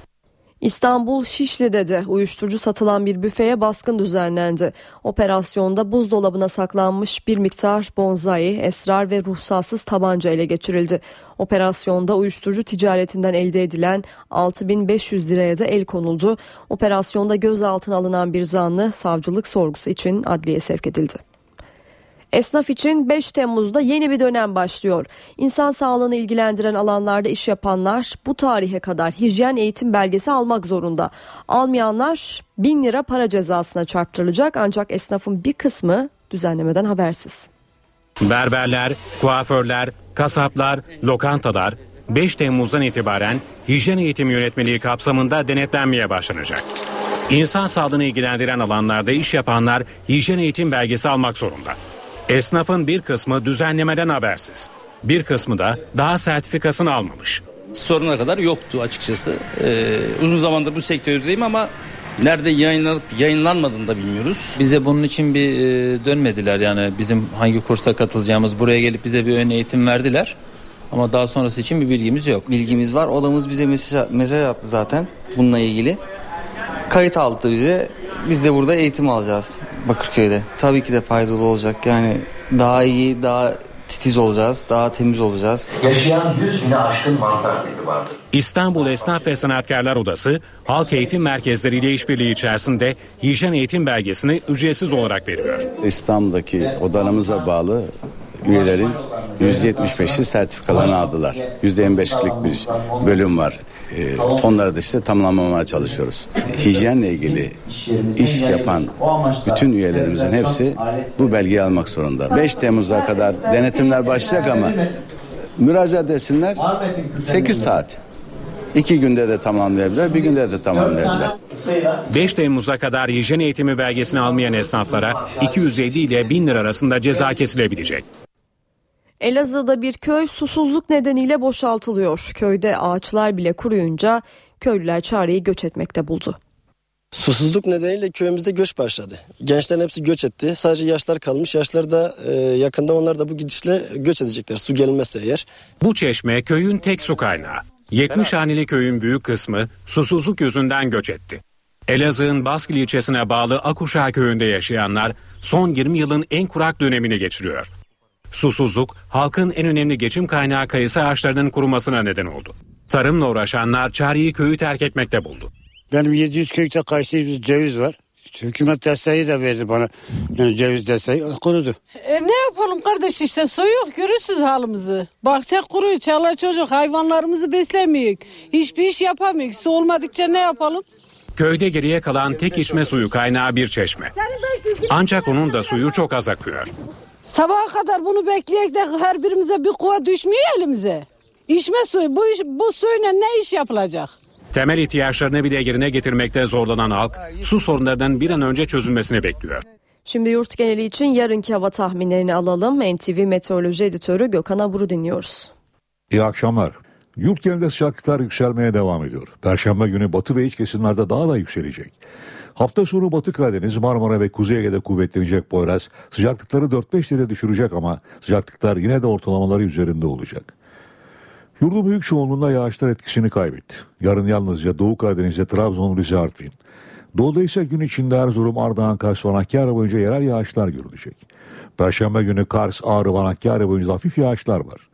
İstanbul Şişli'de de uyuşturucu satılan bir büfeye baskın düzenlendi. Operasyonda buzdolabına saklanmış bir miktar bonzai, esrar ve ruhsatsız tabanca ele geçirildi. Operasyonda uyuşturucu ticaretinden elde edilen 6500 liraya da el konuldu. Operasyonda gözaltına alınan bir zanlı savcılık sorgusu için adliye sevk edildi. Esnaf için 5 Temmuz'da yeni bir dönem başlıyor. İnsan sağlığını ilgilendiren alanlarda iş yapanlar bu tarihe kadar hijyen eğitim belgesi almak zorunda. Almayanlar 1000 lira para cezasına çarptırılacak ancak esnafın bir kısmı düzenlemeden habersiz. Berberler, kuaförler, kasaplar, lokantalar 5 Temmuz'dan itibaren hijyen eğitimi yönetmeliği kapsamında denetlenmeye başlanacak. İnsan sağlığını ilgilendiren alanlarda iş yapanlar hijyen eğitim belgesi almak zorunda. Esnafın bir kısmı düzenlemeden habersiz. Bir kısmı da daha sertifikasını almamış. Soruna kadar yoktu açıkçası. Ee, uzun zamandır bu sektördeyim ama nerede yayınlanıp yayınlanmadığını da bilmiyoruz. Bize bunun için bir e, dönmediler yani bizim hangi kursa katılacağımız buraya gelip bize bir ön eğitim verdiler. Ama daha sonrası için bir bilgimiz yok. Bilgimiz var. Odamız bize mesaj, mesaj attı zaten bununla ilgili. Kayıt aldı bize. Biz de burada eğitim alacağız Bakırköy'de. Tabii ki de faydalı olacak. Yani daha iyi, daha titiz olacağız, daha temiz olacağız. Yaşayan 100 bine aşkın mantar tipi vardır. İstanbul Esnaf ve Sanatkarlar Odası halk eğitim merkezleriyle işbirliği içerisinde hijyen eğitim belgesini ücretsiz olarak veriyor. İstanbul'daki odalarımıza bağlı üyelerin %75'i sertifikalarını aldılar. %25'lik bir bölüm var. Ee, onları da işte tamamlamaya çalışıyoruz. Hijyenle ilgili iş yapan bütün üyelerimizin hepsi bu belgeyi almak zorunda. 5 Temmuz'a kadar denetimler başlayacak ama müracaat etsinler 8 saat. İki günde de tamamlayabilir, bir günde de tamamlayabilir. 5 Temmuz'a kadar hijyen eğitimi belgesini almayan esnaflara 250 ile 1000 lira arasında ceza kesilebilecek. Elazığ'da bir köy susuzluk nedeniyle boşaltılıyor. Köyde ağaçlar bile kuruyunca köylüler çareyi göç etmekte buldu. Susuzluk nedeniyle köyümüzde göç başladı. Gençlerin hepsi göç etti. Sadece yaşlar kalmış. Yaşlar da e, yakında onlar da bu gidişle göç edecekler. Su gelmezse eğer. Bu çeşme köyün tek su kaynağı. 70 haneli köyün büyük kısmı susuzluk yüzünden göç etti. Elazığ'ın Baskil ilçesine bağlı Akuşağı köyünde yaşayanlar son 20 yılın en kurak dönemini geçiriyor. Susuzluk halkın en önemli geçim kaynağı kayısı ağaçlarının kurumasına neden oldu. Tarımla uğraşanlar çareyi köyü terk etmekte buldu. Benim 700 kökte kayısı ceviz var. Hükümet desteği de verdi bana. Yani ceviz desteği kurudu. E ne yapalım kardeş işte su yok görürsünüz halimizi. Bahçe kuruyor çağlar çocuk hayvanlarımızı beslemiyor. Hiçbir iş yapamıyor. Su olmadıkça ne yapalım? Köyde geriye kalan tek içme suyu kaynağı bir çeşme. Ancak onun da suyu çok az akıyor. Sabaha kadar bunu bekleyek de her birimize bir kova düşmüyor elimize. İçme suyu bu, iş, bu suyla ne iş yapılacak? Temel ihtiyaçlarını bile yerine getirmekte zorlanan halk su sorunlarının bir an önce çözülmesini bekliyor. Şimdi yurt geneli için yarınki hava tahminlerini alalım. NTV Meteoroloji Editörü Gökhan Abur'u dinliyoruz. İyi akşamlar. Yurt genelinde sıcaklıklar yükselmeye devam ediyor. Perşembe günü batı ve iç kesimlerde daha da yükselecek. Hafta sonu Batı Karadeniz, Marmara ve Kuzey Ege'de kuvvetlenecek Poyraz sıcaklıkları 4-5 derece düşürecek ama sıcaklıklar yine de ortalamaları üzerinde olacak. Yurdun büyük çoğunluğunda yağışlar etkisini kaybetti. Yarın yalnızca Doğu Karadeniz'de Trabzon, Rize, Artvin. Doğuda ise gün içinde Erzurum, Ardahan, Kars ve Hakkari boyunca yerel yağışlar görülecek. Perşembe günü Kars, Ağrı ve Hakkari boyunca hafif yağışlar var.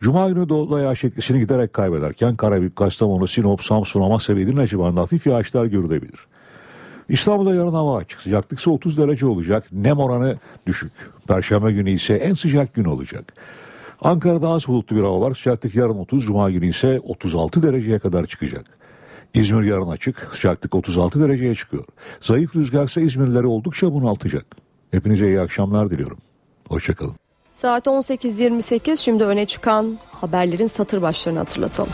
Cuma günü doğuda yağış etkisini giderek kaybederken Karabük, Kastamonu, Sinop, Samsun, Amasya ve Edirne civarında hafif yağışlar görülebilir. İstanbul'da yarın hava açık. Sıcaklık ise 30 derece olacak. Nem oranı düşük. Perşembe günü ise en sıcak gün olacak. Ankara'da az bulutlu bir hava var. Sıcaklık yarın 30, Cuma günü ise 36 dereceye kadar çıkacak. İzmir yarın açık. Sıcaklık 36 dereceye çıkıyor. Zayıf rüzgar ise İzmirlileri oldukça bunaltacak. Hepinize iyi akşamlar diliyorum. Hoşçakalın. Saat 18.28 şimdi öne çıkan haberlerin satır başlarını hatırlatalım.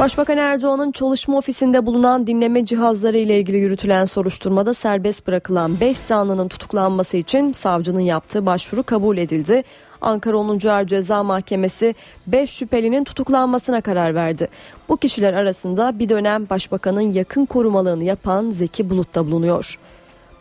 Başbakan Erdoğan'ın çalışma ofisinde bulunan dinleme cihazları ile ilgili yürütülen soruşturmada serbest bırakılan 5 zanlının tutuklanması için savcının yaptığı başvuru kabul edildi. Ankara 10. Ağır Ceza Mahkemesi 5 şüphelinin tutuklanmasına karar verdi. Bu kişiler arasında bir dönem başbakanın yakın korumalığını yapan Zeki Bulut da bulunuyor.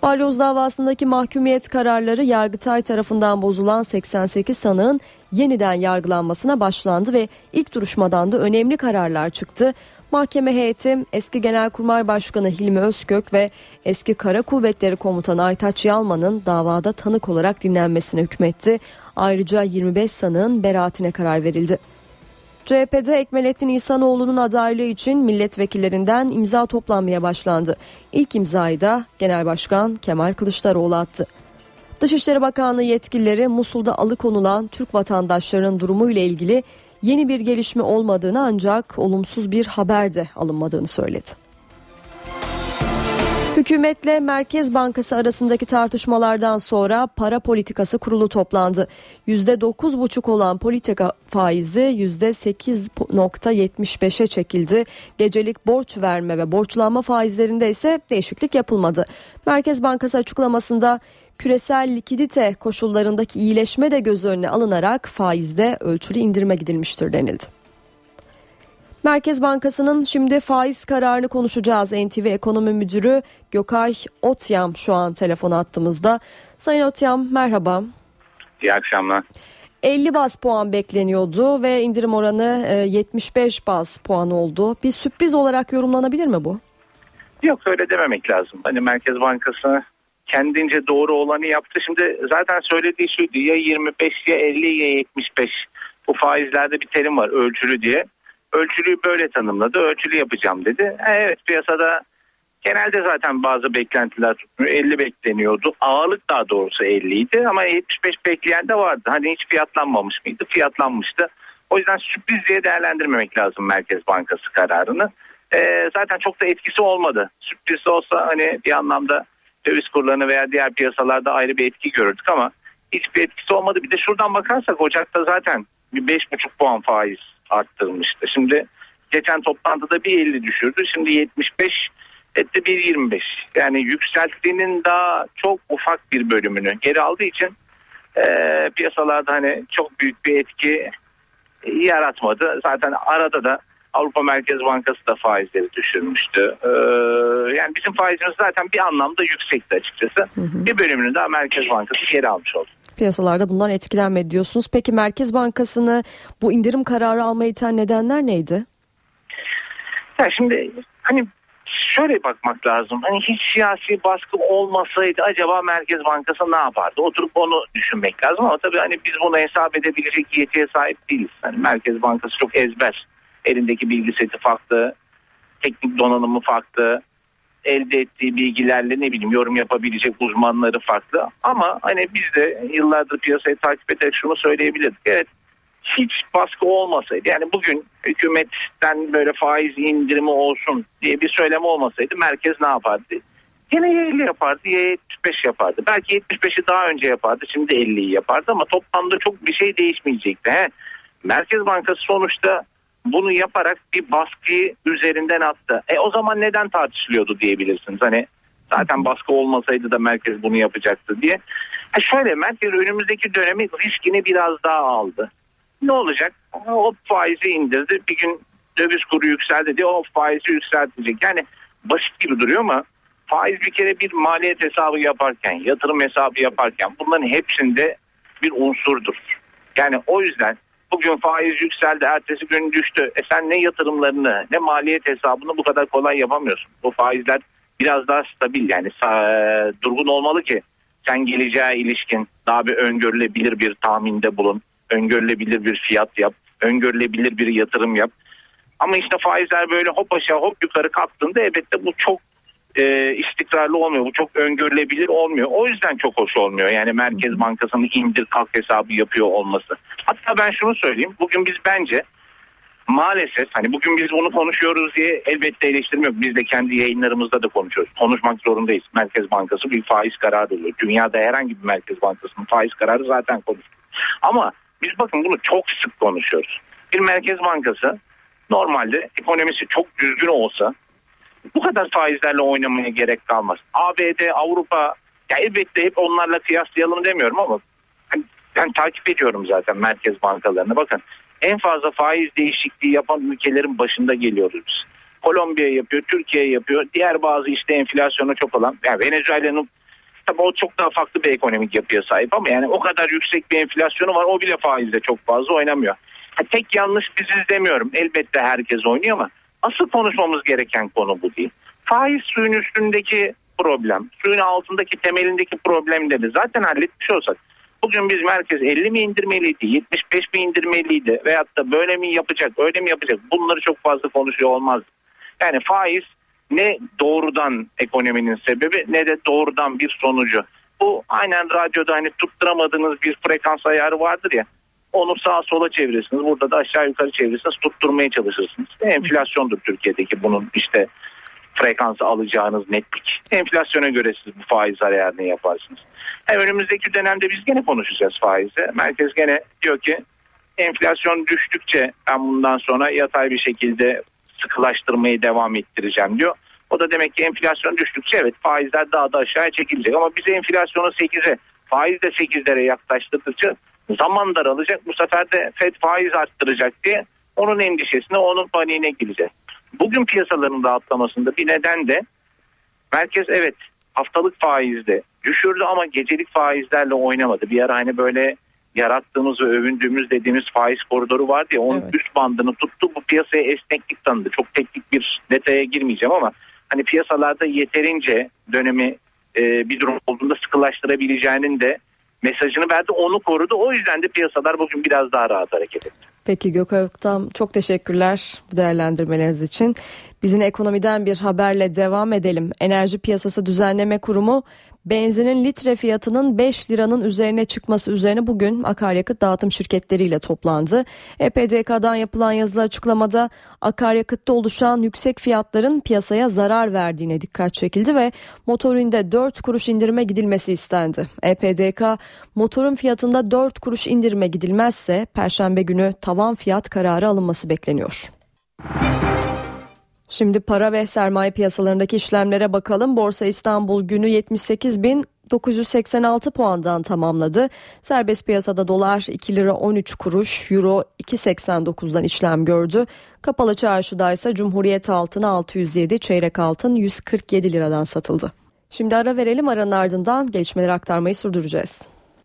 Balyoz davasındaki mahkumiyet kararları Yargıtay tarafından bozulan 88 sanığın yeniden yargılanmasına başlandı ve ilk duruşmadan da önemli kararlar çıktı. Mahkeme heyeti eski Genelkurmay Başkanı Hilmi Özkök ve eski Kara Kuvvetleri Komutanı Aytaç Yalman'ın davada tanık olarak dinlenmesine hükmetti. Ayrıca 25 sanığın beraatine karar verildi. CHP'de Ekmelettin İhsanoğlu'nun adaylığı için milletvekillerinden imza toplanmaya başlandı. İlk imzayı da Genel Başkan Kemal Kılıçdaroğlu attı. Dışişleri Bakanlığı yetkilileri Musul'da alıkonulan Türk vatandaşlarının durumu ile ilgili yeni bir gelişme olmadığını ancak olumsuz bir haber de alınmadığını söyledi. Hükümetle Merkez Bankası arasındaki tartışmalardan sonra para politikası kurulu toplandı. %9,5 olan politika faizi %8,75'e çekildi. Gecelik borç verme ve borçlanma faizlerinde ise değişiklik yapılmadı. Merkez Bankası açıklamasında küresel likidite koşullarındaki iyileşme de göz önüne alınarak faizde ölçülü indirme gidilmiştir denildi. Merkez Bankası'nın şimdi faiz kararını konuşacağız. NTV Ekonomi Müdürü Gökay Otyam şu an telefon attığımızda. Sayın Otyam merhaba. İyi akşamlar. 50 baz puan bekleniyordu ve indirim oranı 75 e, baz puan oldu. Bir sürpriz olarak yorumlanabilir mi bu? Yok öyle dememek lazım. Hani Merkez Bankası kendince doğru olanı yaptı. Şimdi zaten söylediği şuydu ya 25 ya 50 ya 75. Bu faizlerde bir terim var ölçülü diye ölçülüyü böyle tanımladı. Ölçülü yapacağım dedi. E, evet piyasada genelde zaten bazı beklentiler tutmuyor. 50 bekleniyordu. Ağırlık daha doğrusu 50 idi ama 75 bekleyen de vardı. Hani hiç fiyatlanmamış mıydı? Fiyatlanmıştı. O yüzden sürpriz diye değerlendirmemek lazım Merkez Bankası kararını. Ee, zaten çok da etkisi olmadı. Sürpriz olsa hani bir anlamda döviz kurlarını veya diğer piyasalarda ayrı bir etki görürdük ama hiçbir etkisi olmadı. Bir de şuradan bakarsak Ocak'ta zaten bir 5,5 puan faiz arttırmıştı. Şimdi geçen toplantıda bir 50 düşürdü. Şimdi 75 etti bir 25. Yani yükselttiğinin daha çok ufak bir bölümünü geri aldığı için e, piyasalarda hani çok büyük bir etki yaratmadı. Zaten arada da Avrupa Merkez Bankası da faizleri düşürmüştü. Ee, yani bizim faizimiz zaten bir anlamda yüksekti açıkçası. Hı hı. Bir bölümünü daha Merkez Bankası geri almış oldu. Piyasalarda bundan etkilenmedi diyorsunuz. Peki Merkez Bankası'nı bu indirim kararı almaya iten nedenler neydi? Ya şimdi hani şöyle bakmak lazım. Hani hiç siyasi baskı olmasaydı acaba Merkez Bankası ne yapardı? Oturup onu düşünmek lazım ama tabii hani biz bunu hesap edebilecek yetiye sahip değiliz. Hani Merkez Bankası çok ezber. Elindeki bilgi seti farklı, teknik donanımı farklı elde ettiği bilgilerle ne bileyim yorum yapabilecek uzmanları farklı. Ama hani biz de yıllardır piyasayı takip ederek şunu söyleyebilirdik. Evet hiç baskı olmasaydı yani bugün hükümetten böyle faiz indirimi olsun diye bir söyleme olmasaydı merkez ne yapardı? Yine ya 50 yapardı ya 75 yapardı. Belki 75'i daha önce yapardı şimdi 50'yi yapardı ama toplamda çok bir şey değişmeyecekti. He? Merkez Bankası sonuçta bunu yaparak bir baskıyı üzerinden attı. E o zaman neden tartışılıyordu diyebilirsiniz. Hani zaten baskı olmasaydı da merkez bunu yapacaktı diye. Ha şöyle merkez önümüzdeki dönemi riskini biraz daha aldı. Ne olacak? O faizi indirdi. Bir gün döviz kuru yükseldi diye o faizi yükseltecek. Yani basit gibi duruyor ama faiz bir kere bir maliyet hesabı yaparken, yatırım hesabı yaparken bunların hepsinde bir unsurdur. Yani o yüzden bugün faiz yükseldi, ertesi gün düştü. E sen ne yatırımlarını ne maliyet hesabını bu kadar kolay yapamıyorsun. Bu faizler biraz daha stabil yani sa- durgun olmalı ki sen geleceğe ilişkin daha bir öngörülebilir bir tahminde bulun. Öngörülebilir bir fiyat yap. Öngörülebilir bir yatırım yap. Ama işte faizler böyle hop aşağı hop yukarı kalktığında elbette bu çok e, istikrarlı olmuyor. Bu çok öngörülebilir olmuyor. O yüzden çok hoş olmuyor. Yani Merkez Bankası'nın indir kalk hesabı yapıyor olması. Hatta ben şunu söyleyeyim. Bugün biz bence maalesef hani bugün biz bunu konuşuyoruz diye elbette eleştirme yok. Biz de kendi yayınlarımızda da konuşuyoruz. Konuşmak zorundayız. Merkez Bankası bir faiz kararı alıyor. Dünyada herhangi bir Merkez Bankası'nın faiz kararı zaten konuşuyor. Ama biz bakın bunu çok sık konuşuyoruz. Bir Merkez Bankası normalde ekonomisi çok düzgün olsa bu kadar faizlerle oynamaya gerek kalmaz. ABD, Avrupa ya elbette hep onlarla kıyaslayalım demiyorum ama hani ben takip ediyorum zaten merkez bankalarını. Bakın en fazla faiz değişikliği yapan ülkelerin başında geliyoruz biz. Kolombiya yapıyor, Türkiye yapıyor. Diğer bazı işte enflasyonu çok olan. Yani Venezuela'nın tabii o çok daha farklı bir ekonomik yapıya sahip ama yani o kadar yüksek bir enflasyonu var. O bile faizle çok fazla oynamıyor. Ha, tek yanlış biziz demiyorum. Elbette herkes oynuyor ama asıl konuşmamız gereken konu bu değil. Faiz suyun üstündeki problem, suyun altındaki temelindeki problemleri zaten halletmiş olsak bugün biz merkez 50 mi indirmeliydi, 75 mi indirmeliydi veyahut da böyle mi yapacak, öyle mi yapacak bunları çok fazla konuşuyor olmaz. Yani faiz ne doğrudan ekonominin sebebi ne de doğrudan bir sonucu. Bu aynen radyoda hani tutturamadığınız bir frekans ayarı vardır ya onu sağa sola çevirirsiniz. Burada da aşağı yukarı çevirirsiniz. Tutturmaya çalışırsınız. Enflasyondur Türkiye'deki bunun işte frekansı alacağınız netlik. Enflasyona göre siz bu faiz ayarını yaparsınız. Hem önümüzdeki dönemde biz gene konuşacağız faizi. Merkez gene diyor ki enflasyon düştükçe ben bundan sonra yatay bir şekilde sıkılaştırmayı devam ettireceğim diyor. O da demek ki enflasyon düştükçe evet faizler daha da aşağıya çekilecek. Ama bize enflasyonu 8'e faiz de 8'lere yaklaştırdıkça zaman daralacak. Bu sefer de FED faiz arttıracak diye onun endişesine onun paniğine girecek. Bugün piyasaların rahatlamasında bir neden de merkez evet haftalık faizde düşürdü ama gecelik faizlerle oynamadı. Bir ara hani böyle yarattığımız ve övündüğümüz dediğimiz faiz koridoru vardı ya onun evet. üst bandını tuttu bu piyasaya esneklik tanıdı. Çok teknik bir detaya girmeyeceğim ama hani piyasalarda yeterince dönemi e, bir durum olduğunda sıkılaştırabileceğinin de mesajını verdi onu korudu. O yüzden de piyasalar bugün biraz daha rahat hareket etti. Peki Gökhan Öktem çok teşekkürler bu değerlendirmeleriniz için. Bizim ekonomiden bir haberle devam edelim. Enerji Piyasası Düzenleme Kurumu benzinin litre fiyatının 5 liranın üzerine çıkması üzerine bugün akaryakıt dağıtım şirketleriyle toplandı. EPDK'dan yapılan yazılı açıklamada akaryakıtta oluşan yüksek fiyatların piyasaya zarar verdiğine dikkat çekildi ve motorinde 4 kuruş indirime gidilmesi istendi. EPDK motorun fiyatında 4 kuruş indirime gidilmezse perşembe günü tavan fiyat kararı alınması bekleniyor. Şimdi para ve sermaye piyasalarındaki işlemlere bakalım. Borsa İstanbul günü 78 bin 986 puandan tamamladı. Serbest piyasada dolar 2 lira 13 kuruş, euro 2.89'dan işlem gördü. Kapalı çarşıda ise Cumhuriyet altını 607, çeyrek altın 147 liradan satıldı. Şimdi ara verelim aranın ardından gelişmeleri aktarmayı sürdüreceğiz.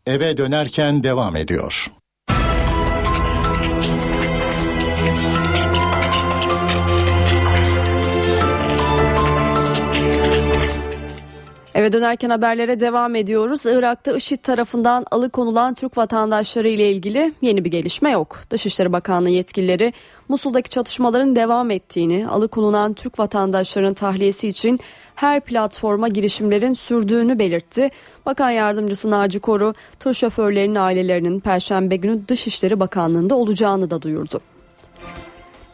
Eve dönerken devam ediyor. Eve dönerken haberlere devam ediyoruz. Irak'ta IŞİD tarafından alıkonulan Türk vatandaşları ile ilgili yeni bir gelişme yok. Dışişleri Bakanlığı yetkilileri Musul'daki çatışmaların devam ettiğini, alıkonulan Türk vatandaşlarının tahliyesi için her platforma girişimlerin sürdüğünü belirtti. Bakan Yardımcısı Naci Koru, tır şoförlerinin ailelerinin Perşembe günü Dışişleri Bakanlığı'nda olacağını da duyurdu.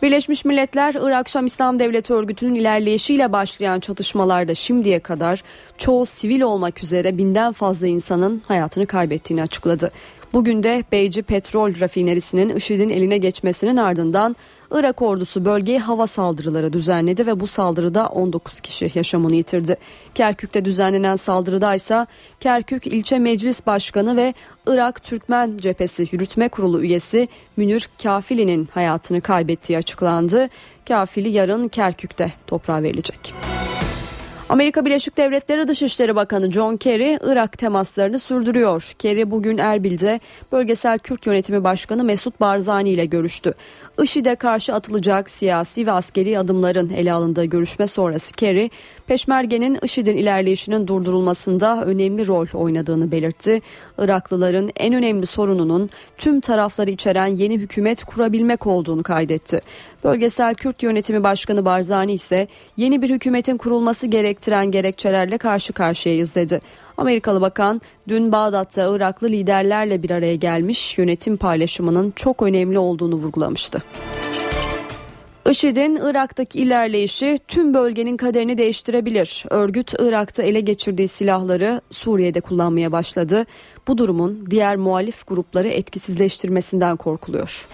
Birleşmiş Milletler Irak Şam İslam Devleti örgütünün ilerleyişiyle başlayan çatışmalarda şimdiye kadar çoğu sivil olmak üzere binden fazla insanın hayatını kaybettiğini açıkladı. Bugün de Beyci Petrol Rafinerisi'nin IŞİD'in eline geçmesinin ardından Irak ordusu bölgeye hava saldırıları düzenledi ve bu saldırıda 19 kişi yaşamını yitirdi. Kerkük'te düzenlenen saldırıda ise Kerkük İlçe Meclis Başkanı ve Irak Türkmen Cephesi Yürütme Kurulu üyesi Münir Kafili'nin hayatını kaybettiği açıklandı. Kafili yarın Kerkük'te toprağa verilecek. Amerika Birleşik Devletleri Dışişleri Bakanı John Kerry Irak temaslarını sürdürüyor. Kerry bugün Erbil'de bölgesel Kürt yönetimi başkanı Mesut Barzani ile görüştü. IŞİD'e karşı atılacak siyasi ve askeri adımların ele alındığı görüşme sonrası Kerry, Peşmerge'nin IŞİD'in ilerleyişinin durdurulmasında önemli rol oynadığını belirtti. Iraklıların en önemli sorununun tüm tarafları içeren yeni hükümet kurabilmek olduğunu kaydetti. Bölgesel Kürt Yönetimi Başkanı Barzani ise yeni bir hükümetin kurulması gerektiren gerekçelerle karşı karşıyayız dedi. Amerikalı bakan dün Bağdat'ta Iraklı liderlerle bir araya gelmiş yönetim paylaşımının çok önemli olduğunu vurgulamıştı. IŞİD'in Irak'taki ilerleyişi tüm bölgenin kaderini değiştirebilir. Örgüt Irak'ta ele geçirdiği silahları Suriye'de kullanmaya başladı. Bu durumun diğer muhalif grupları etkisizleştirmesinden korkuluyor.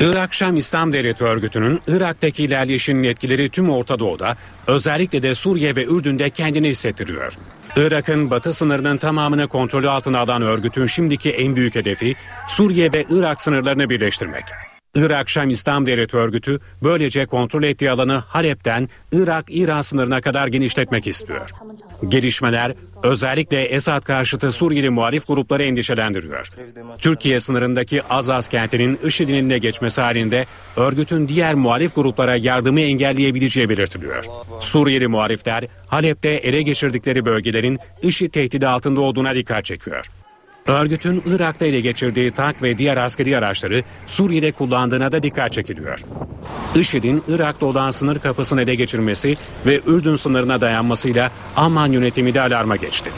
Irak Şam İslam Devleti Örgütü'nün Irak'taki ilerleyişinin etkileri tüm Orta Doğu'da özellikle de Suriye ve Ürdün'de kendini hissettiriyor. Irak'ın batı sınırının tamamını kontrolü altına alan örgütün şimdiki en büyük hedefi Suriye ve Irak sınırlarını birleştirmek. Irak Şam İslam Devleti Örgütü böylece kontrol ettiği alanı Halep'ten Irak-İran sınırına kadar genişletmek istiyor. Gelişmeler özellikle Esad karşıtı Suriyeli muhalif grupları endişelendiriyor. Türkiye sınırındaki Azaz kentinin IŞİD'in eline geçmesi halinde örgütün diğer muhalif gruplara yardımı engelleyebileceği belirtiliyor. Suriyeli muhalifler Halep'te ele geçirdikleri bölgelerin IŞİD tehdidi altında olduğuna dikkat çekiyor. Örgütün Irak'ta ele geçirdiği tank ve diğer askeri araçları Suriye'de kullandığına da dikkat çekiliyor. IŞİD'in Irak'ta olan sınır kapısını ele geçirmesi ve Ürdün sınırına dayanmasıyla Amman yönetimi de alarma geçti.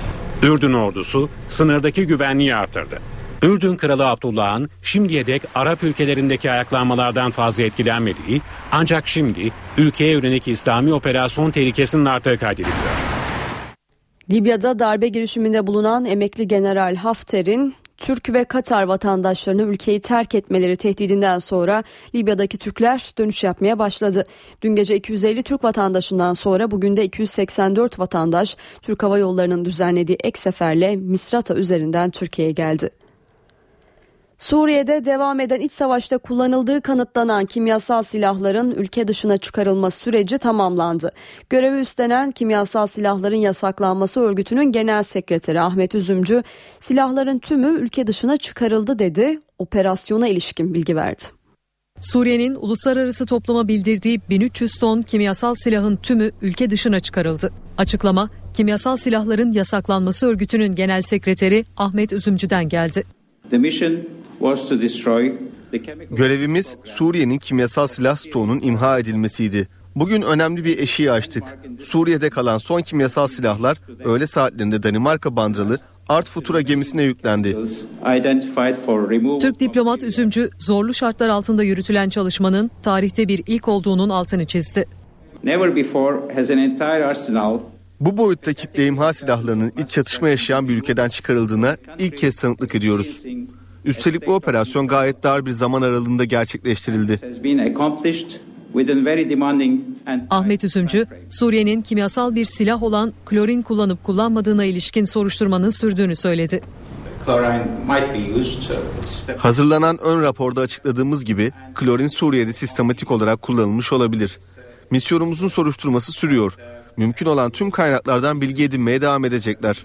Ürdün ordusu sınırdaki güvenliği artırdı. Ürdün Kralı Abdullah'ın şimdiye dek Arap ülkelerindeki ayaklanmalardan fazla etkilenmediği ancak şimdi ülkeye yönelik İslami operasyon tehlikesinin arttığı kaydediliyor. Libya'da darbe girişiminde bulunan emekli General Hafter'in Türk ve Katar vatandaşlarını ülkeyi terk etmeleri tehdidinden sonra Libya'daki Türkler dönüş yapmaya başladı. Dün gece 250 Türk vatandaşından sonra bugün de 284 vatandaş Türk Hava Yolları'nın düzenlediği ek seferle Misrata üzerinden Türkiye'ye geldi. Suriye'de devam eden iç savaşta kullanıldığı kanıtlanan kimyasal silahların ülke dışına çıkarılma süreci tamamlandı. Görevi üstlenen kimyasal silahların yasaklanması örgütünün genel sekreteri Ahmet Üzümcü, silahların tümü ülke dışına çıkarıldı dedi, operasyona ilişkin bilgi verdi. Suriye'nin uluslararası topluma bildirdiği 1300 ton kimyasal silahın tümü ülke dışına çıkarıldı. Açıklama, kimyasal silahların yasaklanması örgütünün genel sekreteri Ahmet Üzümcü'den geldi. Görevimiz Suriye'nin kimyasal silah stoğunun imha edilmesiydi. Bugün önemli bir eşiği açtık. Suriye'de kalan son kimyasal silahlar öğle saatlerinde Danimarka bandralı Art Futura gemisine yüklendi. Türk diplomat Üzümcü zorlu şartlar altında yürütülen çalışmanın tarihte bir ilk olduğunun altını çizdi. Bu boyutta kitle imha silahlarının iç çatışma yaşayan bir ülkeden çıkarıldığına ilk kez tanıklık ediyoruz. Üstelik bu operasyon gayet dar bir zaman aralığında gerçekleştirildi. Ahmet Üzümcü, Suriye'nin kimyasal bir silah olan klorin kullanıp kullanmadığına ilişkin soruşturmanın sürdüğünü söyledi. Hazırlanan ön raporda açıkladığımız gibi klorin Suriye'de sistematik olarak kullanılmış olabilir. Misyonumuzun soruşturması sürüyor mümkün olan tüm kaynaklardan bilgi edinmeye devam edecekler.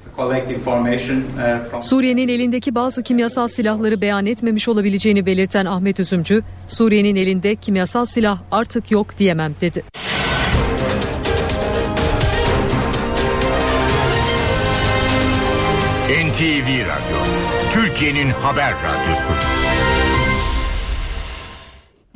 Suriye'nin elindeki bazı kimyasal silahları beyan etmemiş olabileceğini belirten Ahmet Üzümcü, Suriye'nin elinde kimyasal silah artık yok diyemem dedi. NTV Radyo, Türkiye'nin haber radyosu.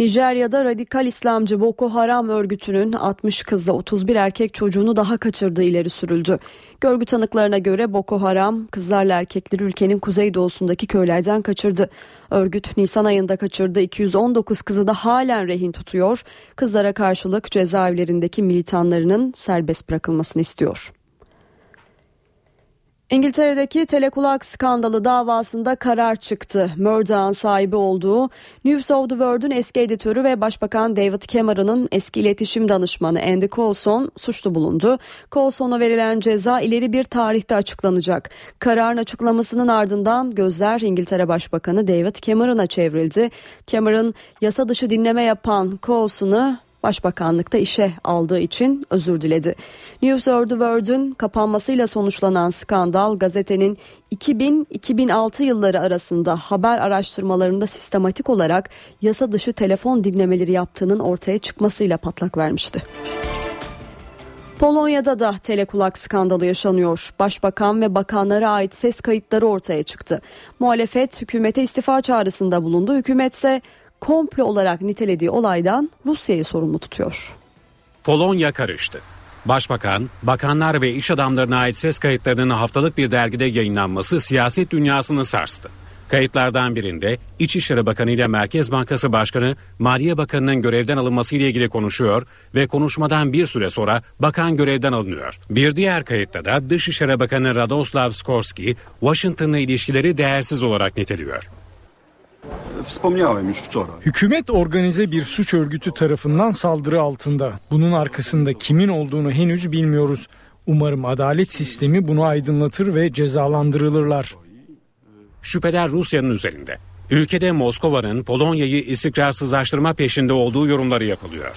Nijerya'da radikal İslamcı Boko Haram örgütünün 60 kızla 31 erkek çocuğunu daha kaçırdığı ileri sürüldü. Görgü tanıklarına göre Boko Haram kızlarla erkekleri ülkenin kuzeydoğusundaki köylerden kaçırdı. Örgüt Nisan ayında kaçırdığı 219 kızı da halen rehin tutuyor. Kızlara karşılık cezaevlerindeki militanlarının serbest bırakılmasını istiyor. İngiltere'deki telekulak skandalı davasında karar çıktı. Murdoch'un sahibi olduğu News of the World'un eski editörü ve Başbakan David Cameron'ın eski iletişim danışmanı Andy Coulson suçlu bulundu. Coulson'a verilen ceza ileri bir tarihte açıklanacak. Kararın açıklamasının ardından gözler İngiltere Başbakanı David Cameron'a çevrildi. Cameron yasa dışı dinleme yapan Coulson'u Başbakanlıkta işe aldığı için özür diledi. News of the World'ün kapanmasıyla sonuçlanan skandal gazetenin 2000-2006 yılları arasında haber araştırmalarında sistematik olarak yasa dışı telefon dinlemeleri yaptığının ortaya çıkmasıyla patlak vermişti. Polonya'da da telekulak skandalı yaşanıyor. Başbakan ve bakanlara ait ses kayıtları ortaya çıktı. Muhalefet hükümete istifa çağrısında bulundu. Hükümet ise komplo olarak nitelediği olaydan Rusya'yı sorumlu tutuyor. Polonya karıştı. Başbakan, bakanlar ve iş adamlarına ait ses kayıtlarının haftalık bir dergide yayınlanması siyaset dünyasını sarstı. Kayıtlardan birinde İçişleri Bakanı ile Merkez Bankası Başkanı Maliye Bakanı'nın görevden alınması ile ilgili konuşuyor ve konuşmadan bir süre sonra bakan görevden alınıyor. Bir diğer kayıtta da Dışişleri Bakanı Radoslav Skorski Washington'la ilişkileri değersiz olarak niteliyor. Hükümet organize bir suç örgütü tarafından saldırı altında. Bunun arkasında kimin olduğunu henüz bilmiyoruz. Umarım adalet sistemi bunu aydınlatır ve cezalandırılırlar. Şüpheler Rusya'nın üzerinde. Ülkede Moskova'nın Polonya'yı istikrarsızlaştırma peşinde olduğu yorumları yapılıyor.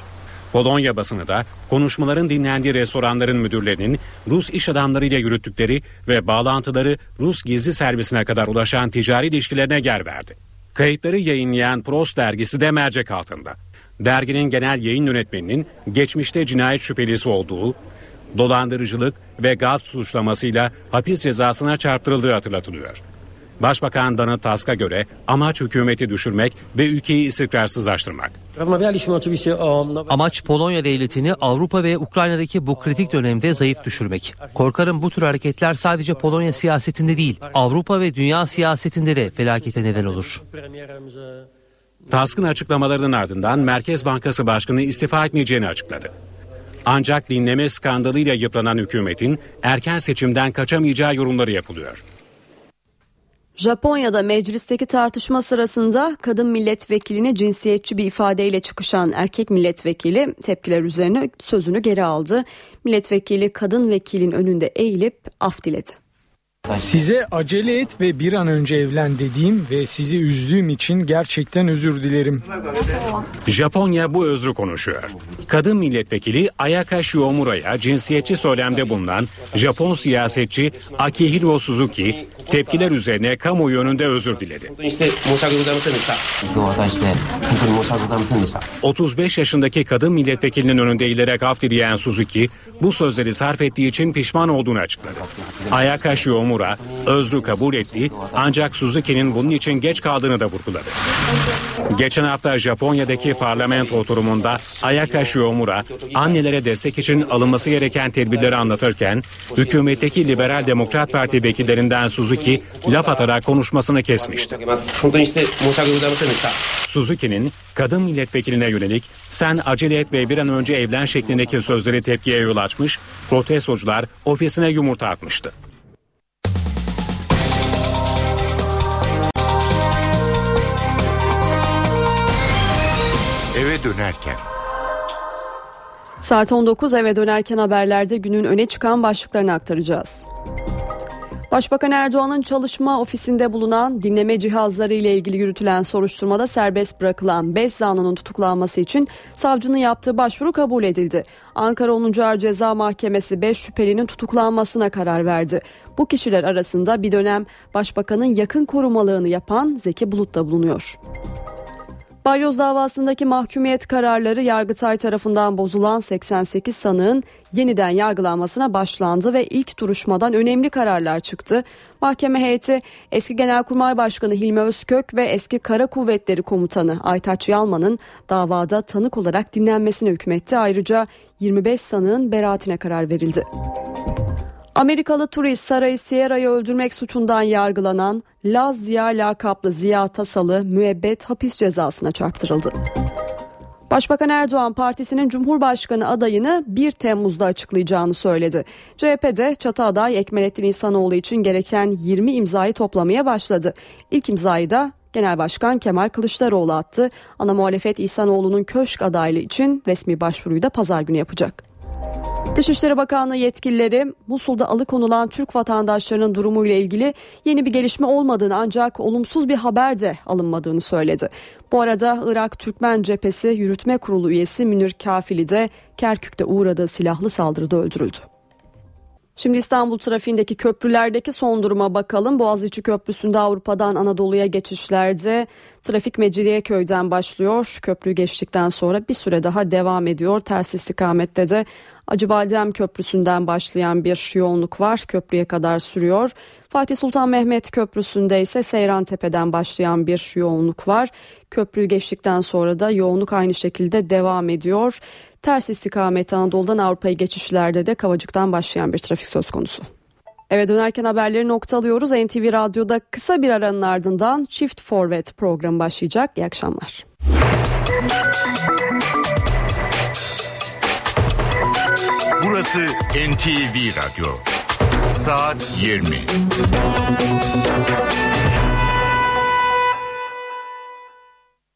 Polonya basını da konuşmaların dinlendiği restoranların müdürlerinin Rus iş adamlarıyla yürüttükleri ve bağlantıları Rus gizli servisine kadar ulaşan ticari ilişkilerine yer verdi. Kayıtları yayınlayan Pros dergisi de mercek altında. Derginin genel yayın yönetmeninin geçmişte cinayet şüphelisi olduğu, dolandırıcılık ve gasp suçlamasıyla hapis cezasına çarptırıldığı hatırlatılıyor. Başbakan Donald Tusk'a göre amaç hükümeti düşürmek ve ülkeyi istikrarsızlaştırmak. Amaç Polonya devletini Avrupa ve Ukrayna'daki bu kritik dönemde zayıf düşürmek. Korkarım bu tür hareketler sadece Polonya siyasetinde değil, Avrupa ve dünya siyasetinde de felakete neden olur. Tusk'ın açıklamalarının ardından Merkez Bankası Başkanı istifa etmeyeceğini açıkladı. Ancak dinleme skandalıyla yıpranan hükümetin erken seçimden kaçamayacağı yorumları yapılıyor. Japonya'da meclisteki tartışma sırasında kadın milletvekiline cinsiyetçi bir ifadeyle çıkışan erkek milletvekili tepkiler üzerine sözünü geri aldı. Milletvekili kadın vekilin önünde eğilip af diledi. Size acele et ve bir an önce evlen dediğim ve sizi üzdüğüm için gerçekten özür dilerim. Japonya bu özrü konuşuyor. Kadın milletvekili Ayaka Shiomura'ya cinsiyetçi söylemde bulunan Japon siyasetçi Akihiro Suzuki tepkiler üzerine kamuoyu önünde özür diledi. 35 yaşındaki kadın milletvekilinin önünde eğilerek af dileyen Suzuki bu sözleri sarf ettiği için pişman olduğunu açıkladı. Ayaka Shiomura özrü kabul etti ancak Suzuki'nin bunun için geç kaldığını da vurguladı. Geçen hafta Japonya'daki parlamento oturumunda Ayaka Shiomura annelere destek için alınması gereken tedbirleri anlatırken hükümetteki Liberal Demokrat Parti vekillerinden Suzuki laf atarak konuşmasını kesmişti. Suzuki'nin kadın milletvekiline yönelik sen acele et ve bir an önce evlen şeklindeki sözleri tepkiye yol açmış, protestocular ofisine yumurta atmıştı. Dönerken Saat 19 eve dönerken haberlerde günün öne çıkan başlıklarını aktaracağız. Başbakan Erdoğan'ın çalışma ofisinde bulunan dinleme cihazları ile ilgili yürütülen soruşturmada serbest bırakılan 5 zanlının tutuklanması için savcının yaptığı başvuru kabul edildi. Ankara 10. Ağır Ceza Mahkemesi 5 şüphelinin tutuklanmasına karar verdi. Bu kişiler arasında bir dönem başbakanın yakın korumalığını yapan Zeki Bulut da bulunuyor. Balyoz davasındaki mahkumiyet kararları Yargıtay tarafından bozulan 88 sanığın yeniden yargılanmasına başlandı ve ilk duruşmadan önemli kararlar çıktı. Mahkeme heyeti eski Genelkurmay Başkanı Hilmi Özkök ve eski Kara Kuvvetleri Komutanı Aytaç Yalman'ın davada tanık olarak dinlenmesine hükmetti. Ayrıca 25 sanığın beraatine karar verildi. Amerikalı turist Sarayı Sierra'yı öldürmek suçundan yargılanan Laz Ziya lakaplı Ziya Tasalı müebbet hapis cezasına çarptırıldı. Başbakan Erdoğan partisinin Cumhurbaşkanı adayını 1 Temmuz'da açıklayacağını söyledi. CHP de çatı aday Ekmelettin İhsanoğlu için gereken 20 imzayı toplamaya başladı. İlk imzayı da Genel Başkan Kemal Kılıçdaroğlu attı. Ana muhalefet İhsanoğlu'nun köşk adaylığı için resmi başvuruyu da pazar günü yapacak. Dışişleri Bakanlığı yetkilileri Musul'da alıkonulan Türk vatandaşlarının durumuyla ilgili yeni bir gelişme olmadığını ancak olumsuz bir haber de alınmadığını söyledi. Bu arada Irak Türkmen Cephesi Yürütme Kurulu üyesi Münir Kafili de Kerkük'te uğradığı silahlı saldırıda öldürüldü. Şimdi İstanbul trafiğindeki köprülerdeki son duruma bakalım. Boğaziçi Köprüsü'nde Avrupa'dan Anadolu'ya geçişlerde trafik Mecidiyeköy'den başlıyor. Köprüyü geçtikten sonra bir süre daha devam ediyor. Ters istikamette de Acıbadem Köprüsü'nden başlayan bir yoğunluk var. Köprüye kadar sürüyor. Fatih Sultan Mehmet Köprüsü'nde ise Seyran Tepe'den başlayan bir yoğunluk var. Köprüyü geçtikten sonra da yoğunluk aynı şekilde devam ediyor. Ters istikamet Anadolu'dan Avrupa'ya geçişlerde de Kavacık'tan başlayan bir trafik söz konusu. Eve dönerken haberleri noktalıyoruz. NTV Radyo'da kısa bir aranın ardından Çift Forvet programı başlayacak. İyi akşamlar. Burası NTV Radyo. Saat 20.